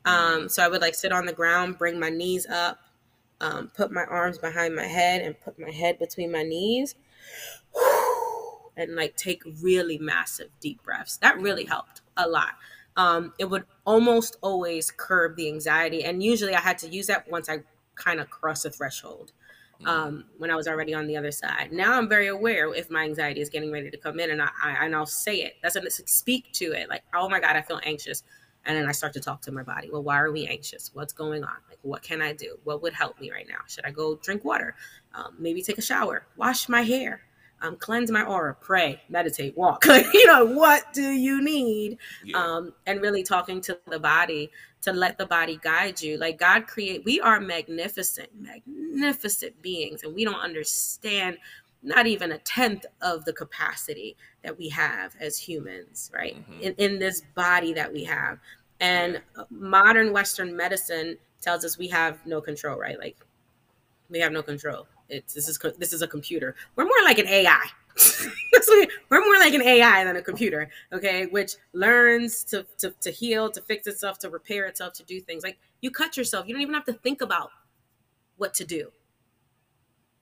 Um, mm-hmm. so I would like sit on the ground, bring my knees up, um, put my arms behind my head, and put my head between my knees and like take really massive deep breaths. That really helped a lot. Um, it would almost always curb the anxiety. And usually I had to use that once I kind of crossed a threshold mm. um, when I was already on the other side. Now I'm very aware if my anxiety is getting ready to come in and I, I and I'll say it. That's when speak to it. Like, oh my God, I feel anxious. And then I start to talk to my body. Well, why are we anxious? What's going on? Like, what can I do? What would help me right now? Should I go drink water? Um, maybe take a shower, wash my hair, um, cleanse my aura, pray, meditate, walk. [LAUGHS] you know, what do you need? Yeah. Um, and really talking to the body to let the body guide you. Like God create, we are magnificent, magnificent beings, and we don't understand not even a tenth of the capacity that we have as humans, right? Mm-hmm. In, in this body that we have. And yeah. modern Western medicine tells us we have no control, right? Like we have no control. It's this is this is a computer. We're more like an AI. [LAUGHS] we're more like an AI than a computer, okay? Which learns to, to to heal, to fix itself, to repair itself, to do things. Like you cut yourself, you don't even have to think about what to do.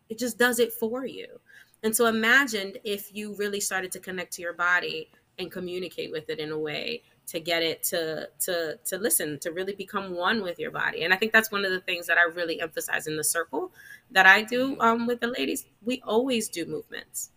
It just does it for you. And so imagine if you really started to connect to your body and communicate with it in a way to get it to to to listen to really become one with your body. And i think that's one of the things that i really emphasize in the circle that i do um, with the ladies. We always do movements.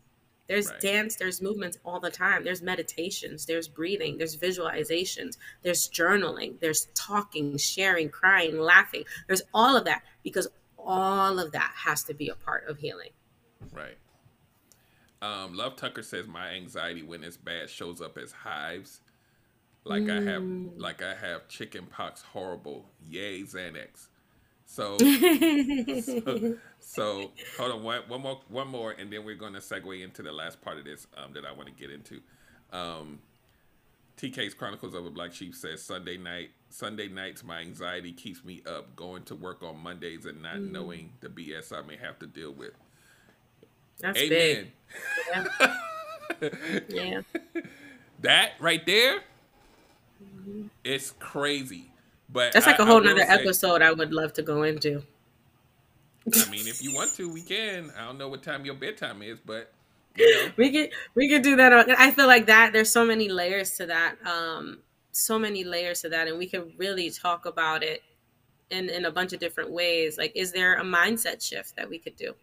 There's right. dance there's movements all the time. There's meditations there's breathing there's visualizations there's journaling there's talking sharing crying laughing. There's all of that because all of that has to be a part of healing. Right. Um, love tucker says my anxiety when it's bad shows up as hives like mm. I have mm. like I have chicken pox horrible. Yay Xanax. So, so, [LAUGHS] so hold on one, one more one more and then we're gonna segue into the last part of this um, that I want to get into. Um, TK's Chronicles of a Black Sheep says Sunday night Sunday nights my anxiety keeps me up going to work on Mondays and not mm. knowing the BS I may have to deal with. That's Amen. big. Yeah. [LAUGHS] yeah. That right there Mm-hmm. It's crazy. But that's like I, a whole other episode I would love to go into. I mean, if you want to, we can. I don't know what time your bedtime is, but you know. [LAUGHS] we can we can do that. I feel like that there's so many layers to that. Um, so many layers to that, and we can really talk about it in in a bunch of different ways. Like, is there a mindset shift that we could do?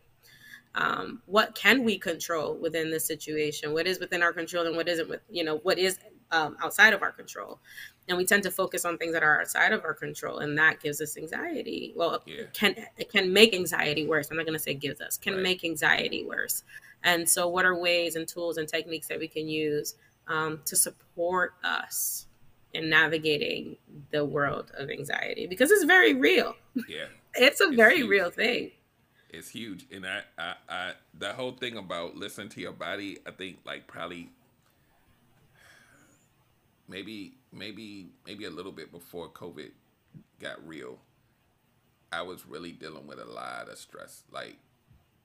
Um, what can we control within this situation? What is within our control, and what isn't? With you know, what is um, outside of our control. And we tend to focus on things that are outside of our control and that gives us anxiety. Well yeah. it can it can make anxiety worse. I'm not going to say gives us can right. make anxiety worse. And so what are ways and tools and techniques that we can use um, to support us in navigating the world of anxiety? Because it's very real. Yeah. [LAUGHS] It's a it's very huge. real thing. It's huge. And I, I i the whole thing about listening to your body i think like probably maybe maybe maybe a little bit before COVID got real, I was really dealing with a lot of stress. Like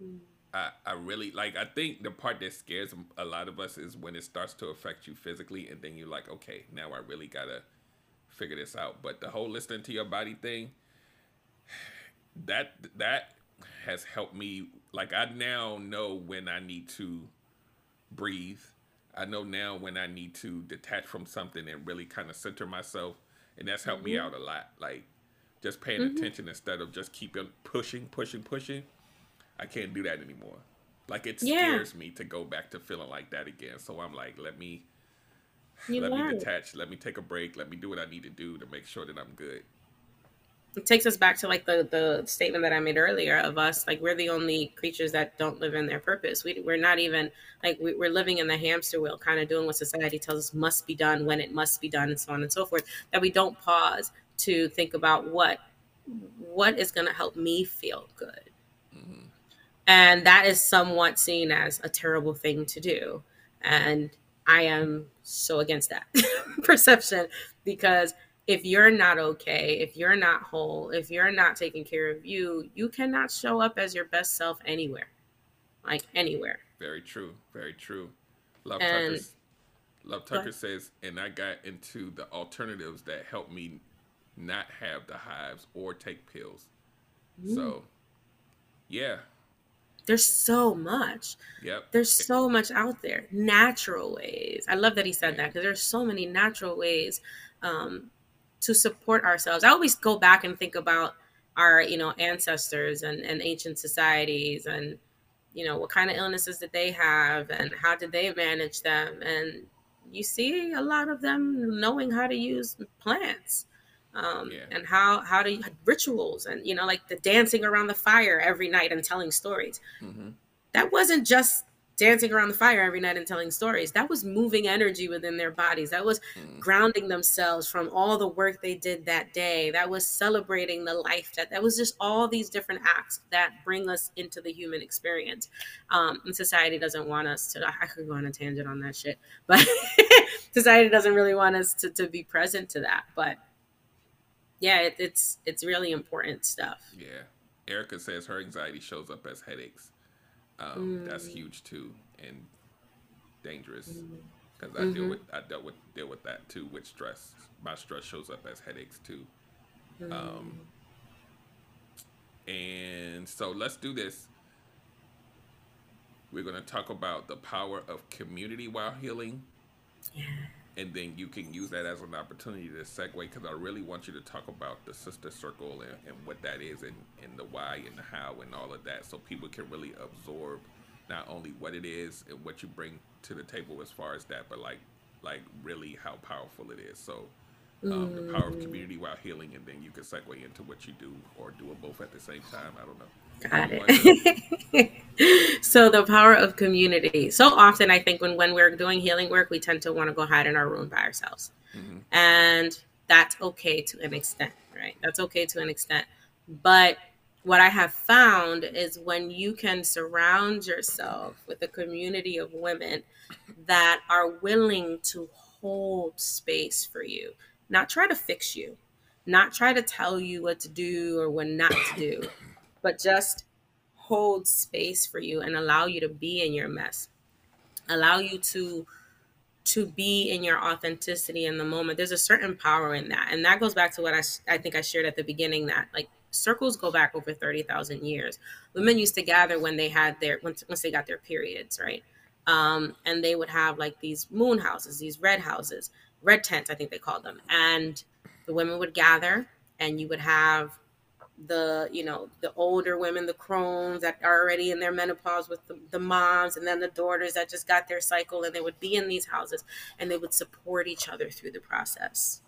mm. I I really like I think the part that scares a lot of us is when it starts to affect you physically and then you're like, okay, now I really got to figure this out. But the whole listening to your body thing [SIGHS] that that has helped me like I now know when I need to breathe I know now when I need to detach from something and really kind of center myself, and that's helped mm-hmm. me out a lot. Like just paying mm-hmm. attention instead of just keeping pushing, pushing, pushing. I can't do that anymore. Like it scares yeah. me to go back to feeling like that again. So I'm like, let me [SIGHS] you let learn. me detach, let me take a break, let me do what I need to do to make sure that I'm good it takes us back to like the the statement that I made earlier of us like we're the only creatures that don't live in their purpose. We we're not even like we, are living in the hamster wheel, kind of doing what society tells us must be done when it must be done, and so on and so forth. That we don't pause to think about what what is going to help me feel good, mm-hmm. and that is somewhat seen as a terrible thing to do, and I am so against that [LAUGHS] perception because if you're not okay, if you're not whole, if you're not taking care of you, you cannot show up as your best self anywhere. Like anywhere. Very true. Very true. Love and, Tucker. Love Tucker says, and I got into the alternatives that help me not have the hives or take pills. Mm. So, yeah. There's so much. Yep. There's so much out there. Natural ways. I love that he said yeah. that because there's so many natural ways um, to support ourselves. I always go back and think about our, you know, ancestors and, and ancient societies and, you know, what kind of illnesses did they have and how did they manage them? And you see a lot of them knowing how to use plants. Um, yeah. and how how to rituals and you know like the dancing around the fire every night and telling stories mm-hmm. that wasn't just dancing around the fire every night and telling stories. That was moving energy within their bodies. That was mm. grounding themselves from all the work they did that day. That was celebrating the life that that was just all these different acts that bring us into the human experience. Um, and society doesn't want us to. I could go on a tangent on that shit, but [LAUGHS] society doesn't really want us to, to be present to that. But yeah, it, it's it's really important stuff. Yeah, Erica says her anxiety shows up as headaches um, mm. That's huge too and dangerous because mm. I mm-hmm. deal with I dealt with deal with that too with stress. My stress shows up as headaches too. Mm. Um, and so let's do this. We're going to talk about the power of community while healing. Yeah. And then you can use that as an opportunity to segue because I really want you to talk about the sister circle and, and what that is and, and the why and the how and all of that so people can really absorb not only what it is and what you bring to the table as far as that, but like like really how powerful it is. So um, the power of mm. community while healing, and then you can segue into what you do or do it both at the same time. I don't know. Got it. [LAUGHS] so the power of community. So often, I think when when we're doing healing work, we tend to want to go hide in our room by ourselves, mm-hmm. and that's okay to an extent, right? That's okay to an extent, but what I have found is when you can surround yourself with a community of women that are willing to hold space for you, not try to fix you, not try to tell you what to do or what not to do, but just hold space for you and allow you to be in your mess, allow you to to be in your authenticity in the moment there's a certain power in that and that goes back to what i, I think i shared at the beginning that like circles go back over 30,000 years. Women used to gather when they had their, once, once they got their periods, right? Um, and they would have like these moon houses, these red houses, red tents, I think they called them. And the women would gather and you would have the you know the older women the crones that are already in their menopause with the, the, moms and then the daughters that just got their cycle and they would be in these houses and they would support each other through the process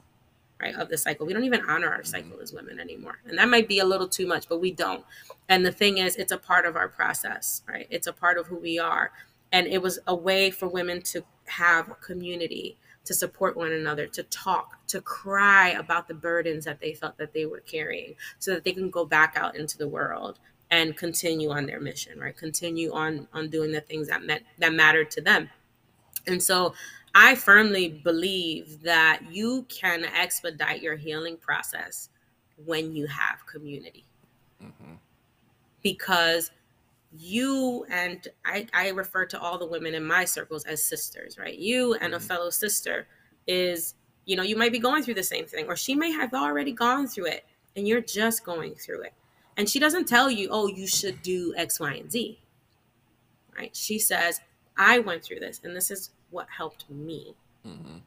right of the cycle. We don't even honor our mm-hmm. cycle as women anymore. And that might be a little too much but we don't. And the thing is it's a part of our process right? It's a part of who we are. And it was a way for women to have community to support one another to talk to cry about the burdens that they felt that they were carrying so that they can go back out into the world and continue on their mission right continue on on doing the things that meant that mattered to them and so I firmly believe that you can expedite your healing process when you have community. Mm-hmm. Because you and I, I refer to all the women in my circles as sisters, right? You and mm-hmm. a fellow sister is, you know, you might be going through the same thing, or she may have already gone through it and you're just going through it. And she doesn't tell you, oh, you should do X, Y, and Z, right? She says, I went through this and this is what helped me. Mm-hmm.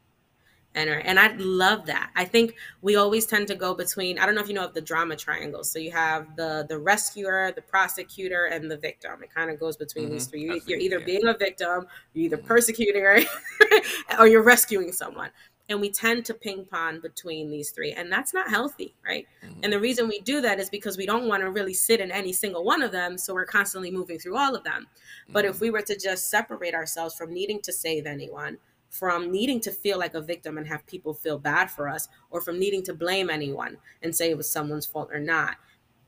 And, and I love that. I think we always tend to go between. I don't know if you know of the drama triangle. So you have the the rescuer, the prosecutor, and the victim. It kind of goes between mm-hmm. these three. You, are either yeah. being a victim, you're either mm-hmm. persecuting, or, [LAUGHS] or you're rescuing someone and we tend to ping pong between these three and that's not healthy right mm-hmm. and the reason we do that is because we don't want to really sit in any single one of them so we're constantly moving through all of them but if mm-hmm. we were to just separate ourselves from needing to save anyone from needing to feel like a victim and have people feel bad for us or from needing to blame anyone and say it was someone's fault or not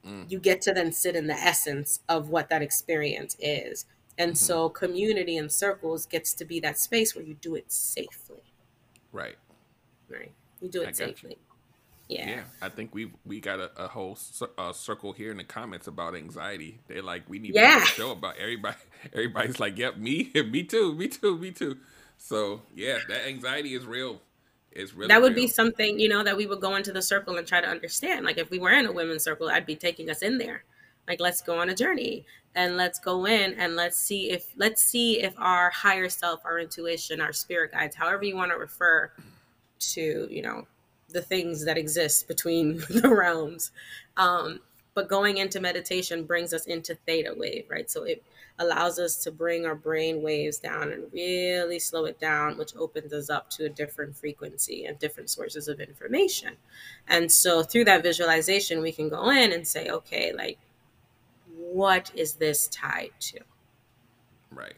mm. you get to then sit in the essence of what that experience is and mm-hmm. so community and circles gets to be that space where you do it safely right Right. You do it safely. Yeah. Yeah, I think we we got a, a whole uh, circle here in the comments about anxiety. They're like, we need yeah. to show about everybody. [LAUGHS] Everybody's like, yep, me, [LAUGHS] me too, me too, me too. So yeah, that anxiety is real. It's really that would real. be something you know that we would go into the circle and try to understand. Like if we were in a women's circle, I'd be taking us in there. Like let's go on a journey and let's go in and let's see if let's see if our higher self, our intuition, our spirit guides, however you want to refer to you know the things that exist between [LAUGHS] the realms um, but going into meditation brings us into theta wave right so it allows us to bring our brain waves down and really slow it down which opens us up to a different frequency and different sources of information and so through that visualization we can go in and say okay like what is this tied to right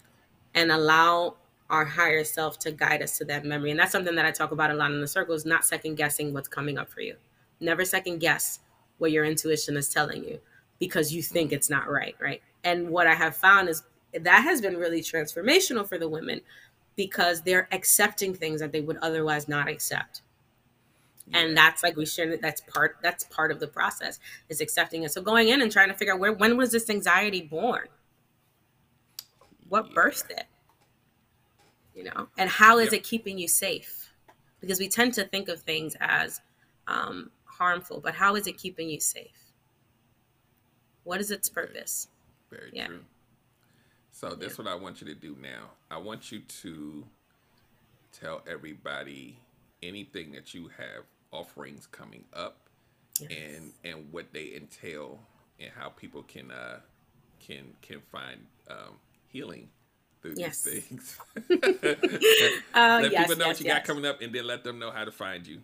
and allow our higher self to guide us to that memory. And that's something that I talk about a lot in the circles, not second guessing what's coming up for you. Never second guess what your intuition is telling you because you think it's not right, right? And what I have found is that has been really transformational for the women because they're accepting things that they would otherwise not accept. Yeah. And that's like we shared that's part that's part of the process is accepting it. So going in and trying to figure out where when was this anxiety born? What yeah. birthed it? You know, and how is yep. it keeping you safe? Because we tend to think of things as um, harmful, but how is it keeping you safe? What is its purpose? Very, very yeah. true. So that's is what I want you to do now. I want you to tell everybody anything that you have offerings coming up yes. and and what they entail and how people can uh can can find um healing through yes. these things. uh, [LAUGHS] [LAUGHS] let yes, people know what you got coming up and then let them know how to find you.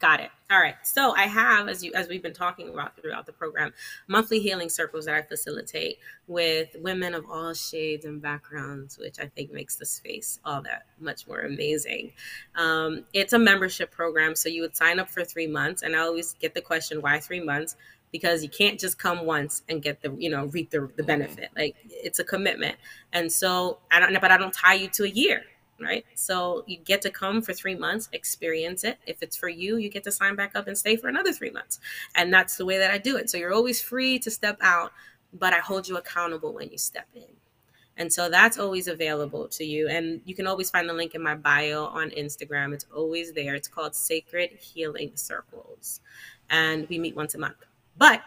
Got it. All right. So I have, as you as we've been talking about throughout the program, monthly healing circles that I facilitate with women of all shades and backgrounds, which I think makes the space all that much more amazing. Um, it's a membership program, so you would sign up for three months, and I always get the question, why three months? Because you can't just come once and get the you know reap the, the benefit. Like it's a commitment, and so I don't. But I don't tie you to a year right? So you get to come for three months, experience it. If it's for you, you get to sign back up and stay for another three months. And that's the way that I do it. So you're always free to step out, but I hold you accountable when you step in. And so that's always available to you. And you can always find the link in my bio on Instagram. It's always there. It's called Sacred Healing Circles. And we meet once a month. But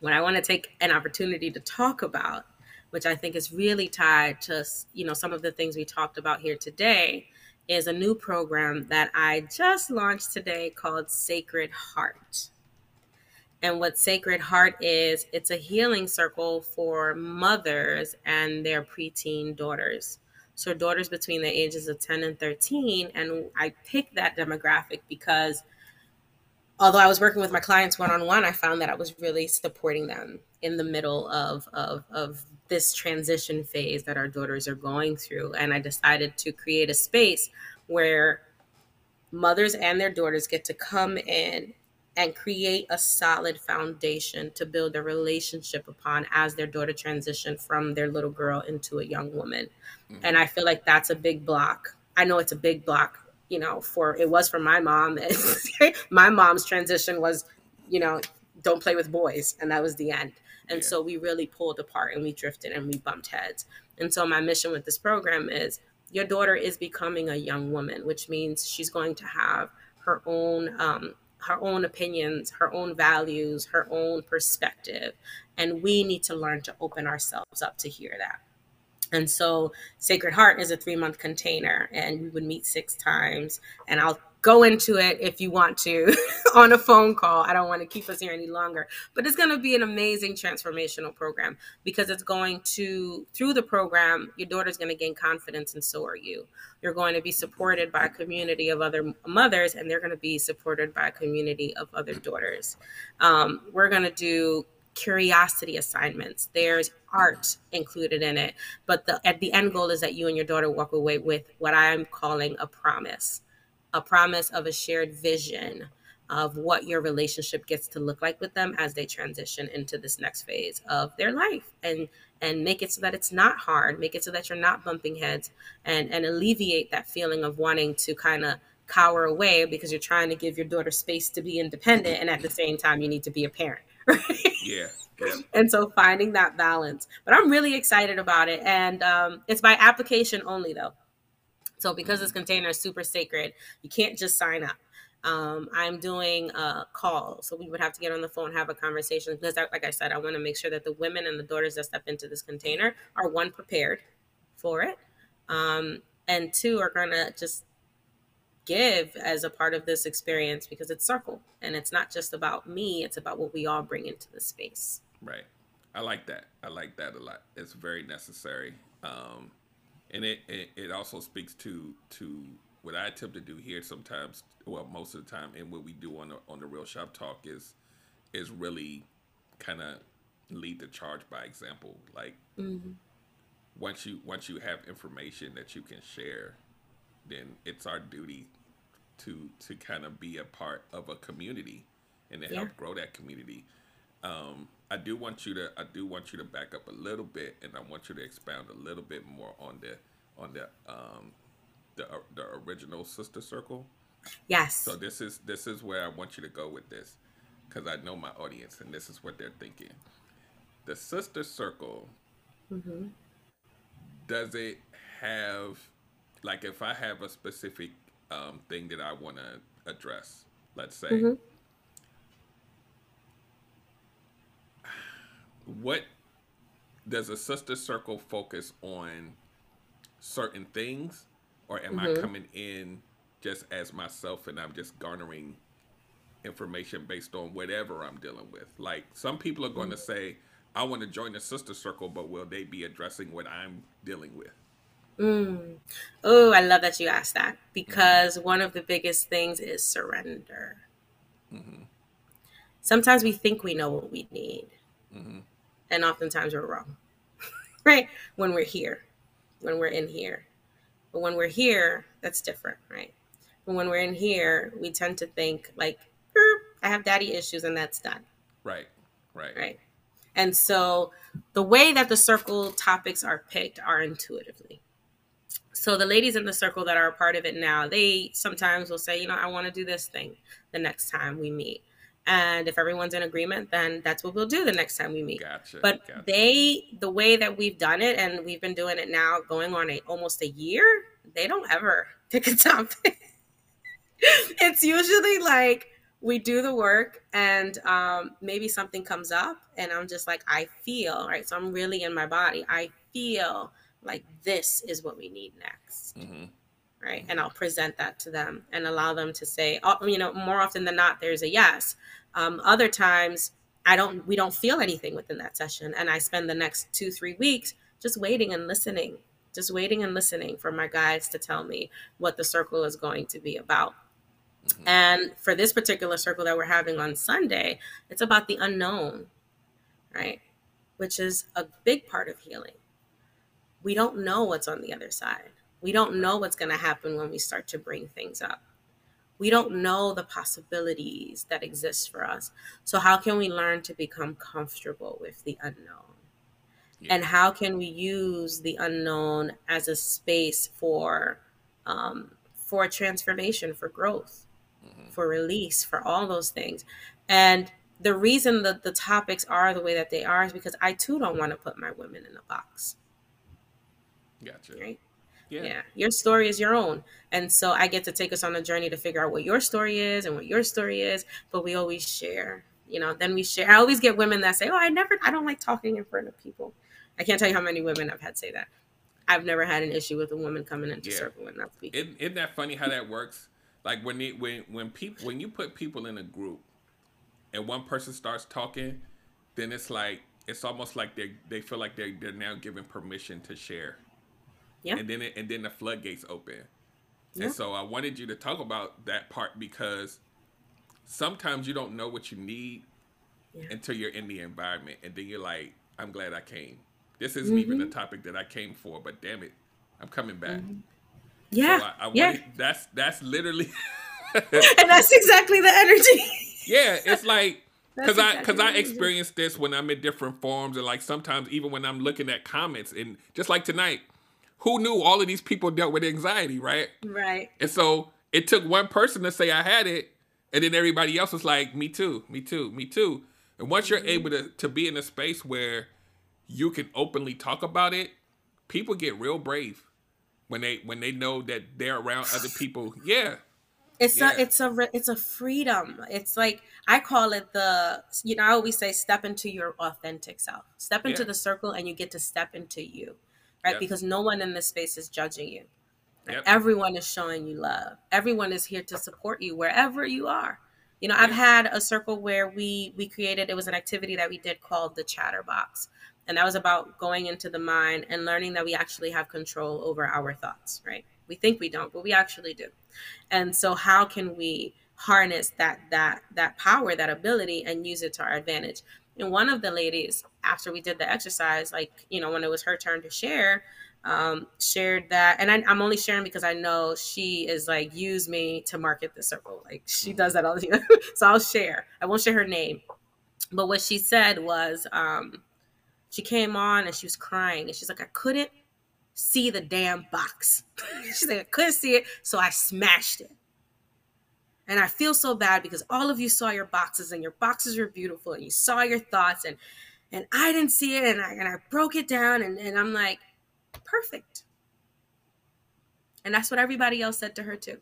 what I want to take an opportunity to talk about which I think is really tied to you know some of the things we talked about here today, is a new program that I just launched today called Sacred Heart. And what Sacred Heart is, it's a healing circle for mothers and their preteen daughters. So, daughters between the ages of 10 and 13. And I picked that demographic because although I was working with my clients one on one, I found that I was really supporting them in the middle of, of, of this transition phase that our daughters are going through. And I decided to create a space where mothers and their daughters get to come in and create a solid foundation to build a relationship upon as their daughter transition from their little girl into a young woman. Mm-hmm. And I feel like that's a big block. I know it's a big block, you know, for it was for my mom. [LAUGHS] my mom's transition was, you know, don't play with boys. And that was the end. And yeah. so we really pulled apart and we drifted and we bumped heads. And so my mission with this program is your daughter is becoming a young woman, which means she's going to have her own um, her own opinions, her own values, her own perspective, and we need to learn to open ourselves up to hear that. And so Sacred Heart is a three month container, and we would meet six times. And I'll go into it if you want to [LAUGHS] on a phone call. I don't want to keep us here any longer, but it's going to be an amazing transformational program because it's going to, through the program, your daughter's going to gain confidence and so are you. You're going to be supported by a community of other mothers and they're going to be supported by a community of other daughters. Um, we're going to do curiosity assignments. There's art included in it, but the at the end goal is that you and your daughter walk away with what I'm calling a promise a promise of a shared vision of what your relationship gets to look like with them as they transition into this next phase of their life and and make it so that it's not hard make it so that you're not bumping heads and and alleviate that feeling of wanting to kind of cower away because you're trying to give your daughter space to be independent and at the same time you need to be a parent [LAUGHS] right? Yeah, yeah. and so finding that balance. But i'm really excited about it. And um, it's by application only though so because this container is super sacred, you can't just sign up. Um, I'm doing a call, so we would have to get on the phone, have a conversation. Because, I, like I said, I want to make sure that the women and the daughters that step into this container are one prepared for it, um, and two are gonna just give as a part of this experience because it's circle and it's not just about me; it's about what we all bring into the space. Right. I like that. I like that a lot. It's very necessary. Um, and it, it, it also speaks to to what I attempt to do here sometimes, well, most of the time, and what we do on the on the Real Shop Talk is is really kind of lead the charge by example. Like, mm-hmm. once you once you have information that you can share, then it's our duty to to kind of be a part of a community and to yeah. help grow that community. Um, I do want you to I do want you to back up a little bit, and I want you to expound a little bit more on the on the um, the the original sister circle. Yes. So this is this is where I want you to go with this, because I know my audience, and this is what they're thinking. The sister circle. Mm-hmm. Does it have, like, if I have a specific um, thing that I want to address, let's say. Mm-hmm what does a sister circle focus on certain things or am mm-hmm. I coming in just as myself and I'm just garnering information based on whatever I'm dealing with? Like some people are going mm-hmm. to say, I want to join the sister circle, but will they be addressing what I'm dealing with? Mm. Oh, I love that you asked that because mm-hmm. one of the biggest things is surrender. Mm-hmm. Sometimes we think we know what we need. And oftentimes we're wrong [LAUGHS] right? When we're here when we're in here. But when we're here that's different right? But when we're in here we tend to think like i have daddy issues and that's done. Right right. Right. And so the way that the circle topics are picked are intuitively. So the ladies in the circle that are a part of it now they sometimes will say you know i want to do this thing the next time we meet and if everyone's in agreement then that's what we'll do the next time we meet. Gotcha, but gotcha. they the way that we've done it and we've been doing it now going on a almost a year they don't ever [LAUGHS] pick a topic. It's usually like we do the work and um, maybe something comes up and i'm just like i feel right? So i'm really in my body. I feel like this is what we need next. Mm-hmm. Right? And i'll present that to them and allow them to say oh, you know more often than not there's a yes um, other times i don't we don't feel anything within that session and i spend the next two three weeks just waiting and listening just waiting and listening for my guides to tell me what the circle is going to be about. Mm-hmm. and for this particular circle that we're having on sunday it's about the unknown right? Which is a big part of healing. We don't know what's on the other side. We don't know what's going to happen when we start to bring things up. We don't know the possibilities that exist for us. So, how can we learn to become comfortable with the unknown? Yeah. And how can we use the unknown as a space for um, for transformation, for growth, mm-hmm. for release, for all those things? And the reason that the topics are the way that they are is because I too don't want to put my women in a box. Gotcha. Right? Yeah. yeah. Your story is your own. And so I get to take us on a journey to figure out what your story is and what your story is, but we always share. You know, then we share. I always get women that say, "Oh, I never I don't like talking in front of people." I can't tell you how many women I've had say that. I've never had an issue with a woman coming into yeah. circle and not speaking. Isn't, isn't that funny how that works? Like when it, when when people when you put people in a group and one person starts talking, then it's like it's almost like they they feel like they they're now given permission to share. Yeah. And then it, and then the floodgates open. Yeah. And so I wanted you to talk about that part because sometimes you don't know what you need yeah. until you're in the environment and then you're like, I'm glad I came. This isn't mm-hmm. even the topic that I came for, but damn it, I'm coming back. Mm-hmm. Yeah. So I, I yeah. Wanted, that's that's literally [LAUGHS] And that's exactly the energy. [LAUGHS] yeah, it's like [LAUGHS] because I because I experience this when I'm in different forms and like sometimes even when I'm looking at comments and just like tonight, who knew all of these people dealt with anxiety, right? Right. And so it took one person to say I had it, and then everybody else was like, me too, me too, me too. And once you're mm-hmm. able to, to be in a space where you can openly talk about it, people get real brave when they when they know that they're around other [SIGHS] people. Yeah. It's yeah. a it's a it's a freedom. It's like I call it the you know I always say step into your authentic self. Step into yeah. the circle and you get to step into you right? Yep. Because no one in this space is judging you. Yep. Everyone is showing you love. Everyone is here to support you wherever you are. You know, I've had a circle where we we created it was an activity that we did called the Chatterbox. And that was about going into the mind and learning that we actually have control over our thoughts, right? We think we don't, but we actually do. And so how can we harness that that that power, that ability and use it to our advantage? And one of the ladies, after we did the exercise, like, you know, when it was her turn to share, um, shared that. And I, am only sharing because I know she is like, use me to market the circle. Like, she does that all the time. [LAUGHS] so I'll share. I won't share her name. But what she said was, um, she came on and she was crying. And she's like, I couldn't see the damn box. [LAUGHS] she's like, I couldn't see it. So I smashed it. And I feel so bad because all of you saw your boxes and your boxes were beautiful and you saw your thoughts and and I didn't see it and I and I broke it down and, and I'm like, perfect. And that's what everybody else said to her too.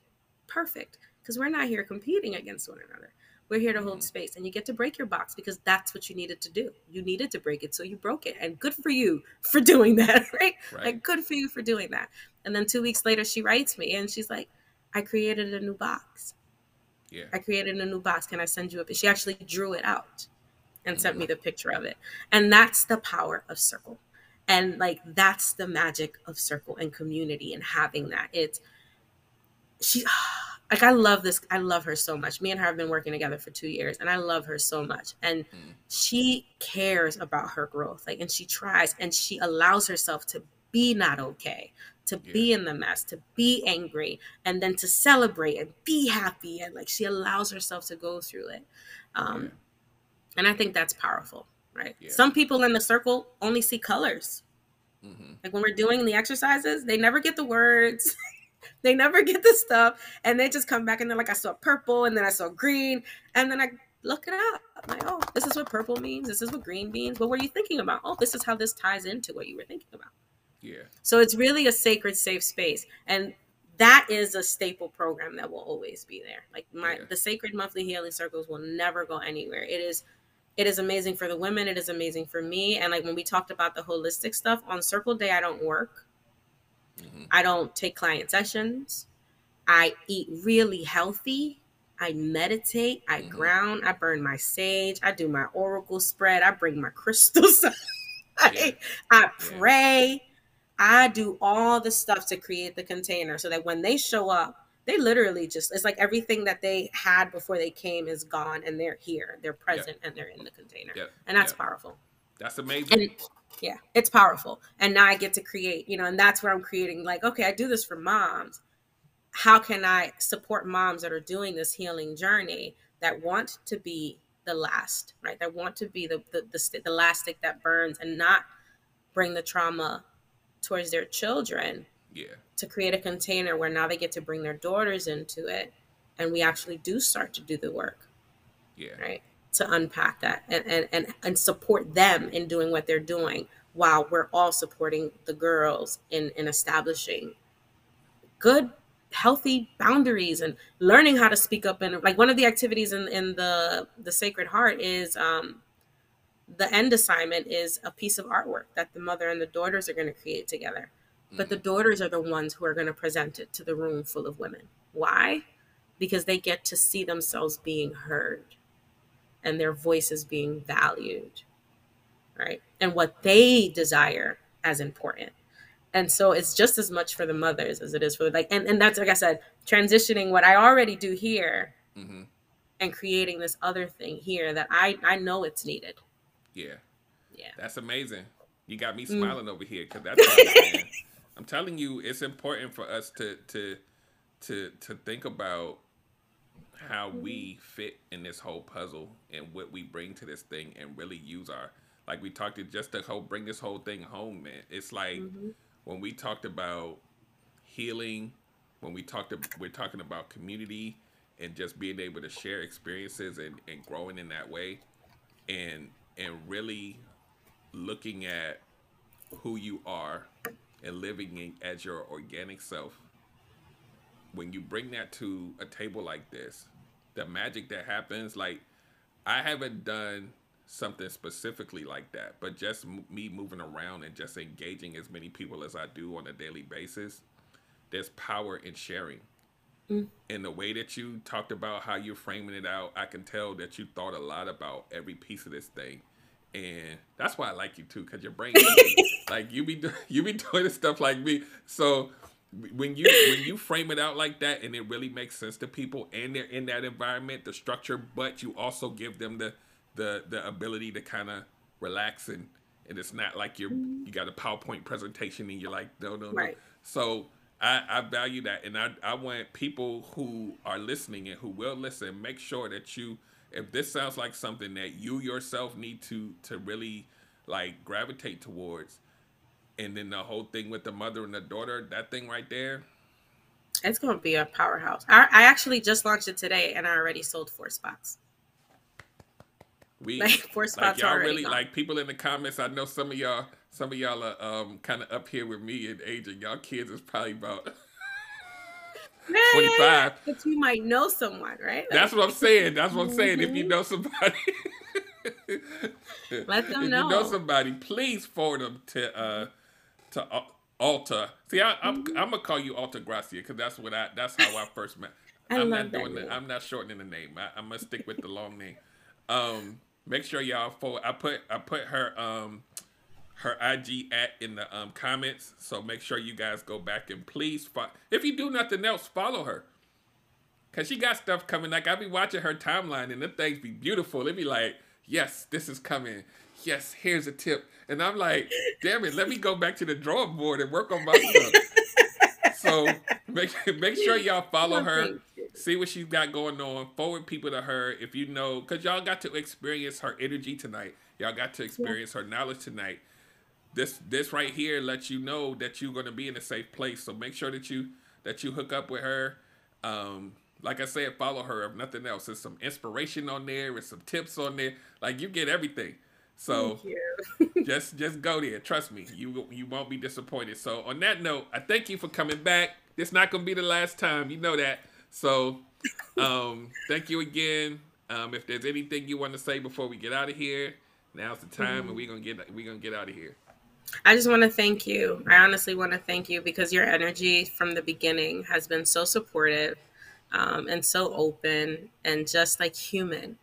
Perfect. Because we're not here competing against one another. We're here to hold mm-hmm. space. And you get to break your box because that's what you needed to do. You needed to break it, so you broke it. And good for you [LAUGHS] for doing that, [LAUGHS] right? right. Like good for you for doing that. And then two weeks later she writes me and she's like, I created a new box. Yeah. I created a new box. Can I send you a She actually drew it out and sent me mm-hmm. the picture of it. And that's the power of circle. And like that's the magic of circle and community and having that. It's she [SIGHS] like I love this. I love her so much. Me and her have been working together for two years, and I love her so much. And mm. she cares about her growth, like, and she tries, and she allows herself to be not okay, to yeah. be in the mess, to be angry, and then to celebrate and be happy. And like she allows herself to go through it. Um, yeah. And I think that's powerful, right? Yeah. Some people in the circle only see colors. Mm-hmm. Like when we're doing the exercises, they never get the words. [LAUGHS] they never get the stuff. And they just come back and they're like, I saw purple and then I saw green. And then I look it up. I'm like, oh, this is what purple means. This is what green means. What were you thinking about? Oh, this is how this ties into what you were thinking about. Yeah. So it's really a sacred, safe space. And that is a staple program that will always be there. Like my yeah. the sacred monthly healing circles will never go anywhere. It is it is amazing for the women, it is amazing for me. And like when we talked about the holistic stuff, on circle day I don't work. Mm-hmm. I don't take client sessions. I eat really healthy. I meditate, I mm-hmm. ground, I burn my sage, I do my oracle spread, I bring my [LAUGHS] crystals. I, yeah. I pray. Yeah. I do all the stuff to create the container so that when they show up, they literally just it's like everything that they had before they came is gone and they're here. They're present and they're in the container. And that's powerful. That's amazing. And, yeah, it's powerful. And now I get to create, you know, and that's where I'm creating like, okay, I do this for moms. How can I support moms that are doing this healing journey that want to be the last, right? That want to be the the, the, the last stick that burns and not bring the trauma towards their children. Yeah. To create a container where now they get to bring their daughters into it and we actually do start to do the work. Yeah. Right. To unpack that and, and, and, and support them in doing what they're doing while we're all supporting the girls in, in establishing good healthy boundaries and learning how to speak up and like one of the activities in, in the the sacred heart is um the end assignment is a piece of artwork that the mother and the daughters are going to create together. But the mm. daughters are the ones who are going to present it to the room full of women. Why? Because they get to see themselves being heard and their voices being valued, right? And what they desire as important. And so it's just as much for the mothers as it is for the, like, and, and that's like I said, transitioning what I already do here mm-hmm. and creating this other thing here that I I know it's needed. Yeah. Yeah. That's amazing. You got me mm. smiling mm. over here because that's [LAUGHS] I'm telling you, it's important for us to to to to think about how we fit in this whole puzzle and what we bring to this thing and really use our like we talked to just to whole bring this whole thing home, man. It's like mm-hmm. when we talked about healing, when we talked to, we're talking about community and just being able to share experiences and, and growing in that way. And and really looking at who you are and living in, as your organic self, when you bring that to a table like this, the magic that happens, like I haven't done something specifically like that, but just m- me moving around and just engaging as many people as I do on a daily basis, there's power in sharing. Mm. And the way that you talked about how you're framing it out, I can tell that you thought a lot about every piece of this thing. And that's why I like you too, because your brain, [LAUGHS] like you be [LAUGHS] you be doing this stuff like me. So when you when you frame it out like that, and it really makes sense to people, and they're in that environment, the structure, but you also give them the the the ability to kind of relax and and it's not like you're you got a PowerPoint presentation and you're like no no no. Right. So I, I value that and I, I want people who are listening and who will listen make sure that you if this sounds like something that you yourself need to to really like gravitate towards and then the whole thing with the mother and the daughter that thing right there It's going to be a powerhouse. I, I actually just launched it today and I already sold four spots. we Like, four like spots y'all already really gone. like people in the comments i know some of y'all some of y'all are um kind of up here with me and age and y'all kids is probably about [LAUGHS] Yeah, 25. But you might know someone, right? Like, That's what I'm saying. That's what I'm saying. If you know somebody, [LAUGHS] Let them know. if you know somebody, please forward them to uh to Al- Alta. See, I, I'm I'm gonna call you Altagracia because that's what I that's how I first met. [LAUGHS] I I'm love not doing that. I'm not shortening the name. I, I'm gonna stick with the long name. Um, make sure y'all forward. I put I put her um her IG at in the um comments. So make sure you guys go back and please fo- if you do nothing else, follow her. Cause she got stuff coming. Like I be watching her timeline and the things be beautiful. It be like, yes, this is coming. Yes, here's a tip. And I'm like, damn it, let me go back to the drawing board and work on my stuff. so make [LAUGHS] make sure y'all follow her. See what she's got going on. Forward people to her if you know, because y'all got to experience her energy tonight. Y'all got to experience her knowledge tonight. This this right here lets you know that you're gonna be in a safe place. So make sure that you that you hook up with her. Um, like I said, follow her if nothing else. There's some inspiration on there, there's some tips on there. Like you get everything. So [LAUGHS] just just go there. Trust me, you you won't be disappointed. So on that note, I thank you for coming back. This not gonna be the last time. You know that. So um, thank you again. Um, if there's anything you want to say before we get out of here, now's the time, and we're gonna get we're gonna get out of here. I just want to thank you. I honestly want to thank you because your energy from the beginning has been so supportive um, and so open and just like human.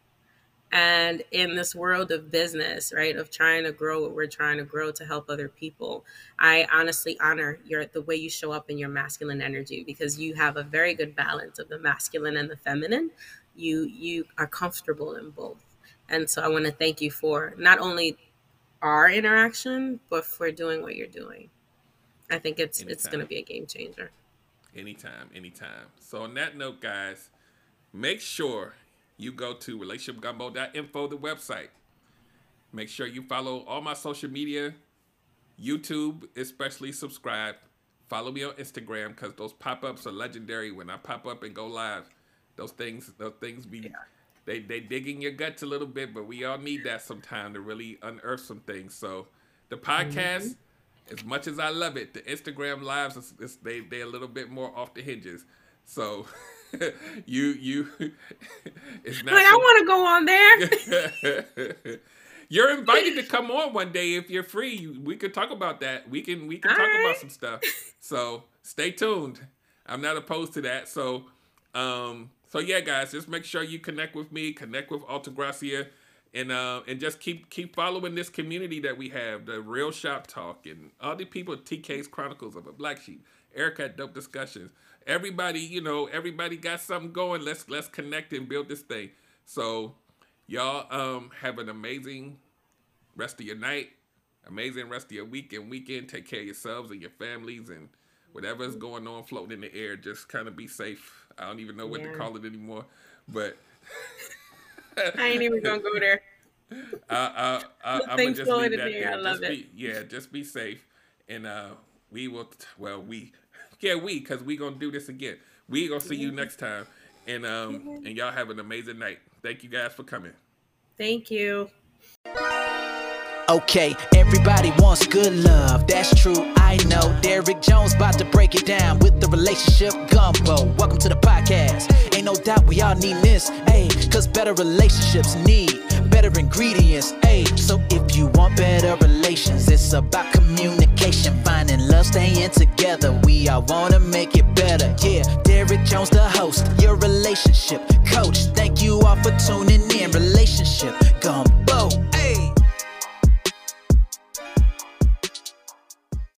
And in this world of business, right, of trying to grow what we're trying to grow to help other people, I honestly honor your the way you show up in your masculine energy because you have a very good balance of the masculine and the feminine. You you are comfortable in both. And so I want to thank you for not only our interaction, but for doing what you're doing. I think it's it's going to be a game changer. Anytime, anytime. So on that note, guys, make sure you go to relationshipgumbo.info, the website. Make sure you follow all my social media, YouTube, especially subscribe. Follow me on Instagram because those pop-ups are legendary. When I pop up and go live, those things, those things be they they dig in your guts a little bit, but we all need that sometime to really unearth some things. So the podcast, as much as I love it, the Instagram lives is, they they a little bit more off the hinges. So [LAUGHS] you you [LAUGHS] it's not Like I want to go on there. [LAUGHS] you're invited to come on one day if you're free. We could talk about that. We can we can All talk about some stuff. So stay tuned. I'm not opposed to that. So um so yeah guys, just make sure you connect with me, connect with Altagracia and uh and just keep keep following this community that we have, the real shop talk and all the people TK's Chronicles of a Black Sheep, Erica at Dope Discussions. Everybody, you know, everybody got something going. Let's let's connect and build this thing. So y'all um have an amazing rest of your night, amazing rest of your week and weekend. Take care of yourselves and your families and whatever's going on floating in the air. Just kind of be safe. I don't even know what Yeah. to call it anymore, but [LAUGHS] I ain't even gonna go there. [LAUGHS] I, I, I'm gonna just floating leave in that the there. I love just be, yeah, just be safe, and uh, we will. Well, we, yeah, we, cause we gonna do this again. We gonna see you next time, and um, and y'all have an amazing night. Thank you guys for coming. Thank you. Okay, everybody wants good love. That's true, I know. Derrick Jones about to break it down with the relationship gumbo. Welcome to the podcast. Ain't no doubt we all need this, ayy. Cause better relationships need better ingredients, ayy. So if you want better relations, it's about communication, finding love, staying together. We all wanna make it better, yeah. Derrick Jones, the host, your relationship coach. Thank you all for tuning in. Relationship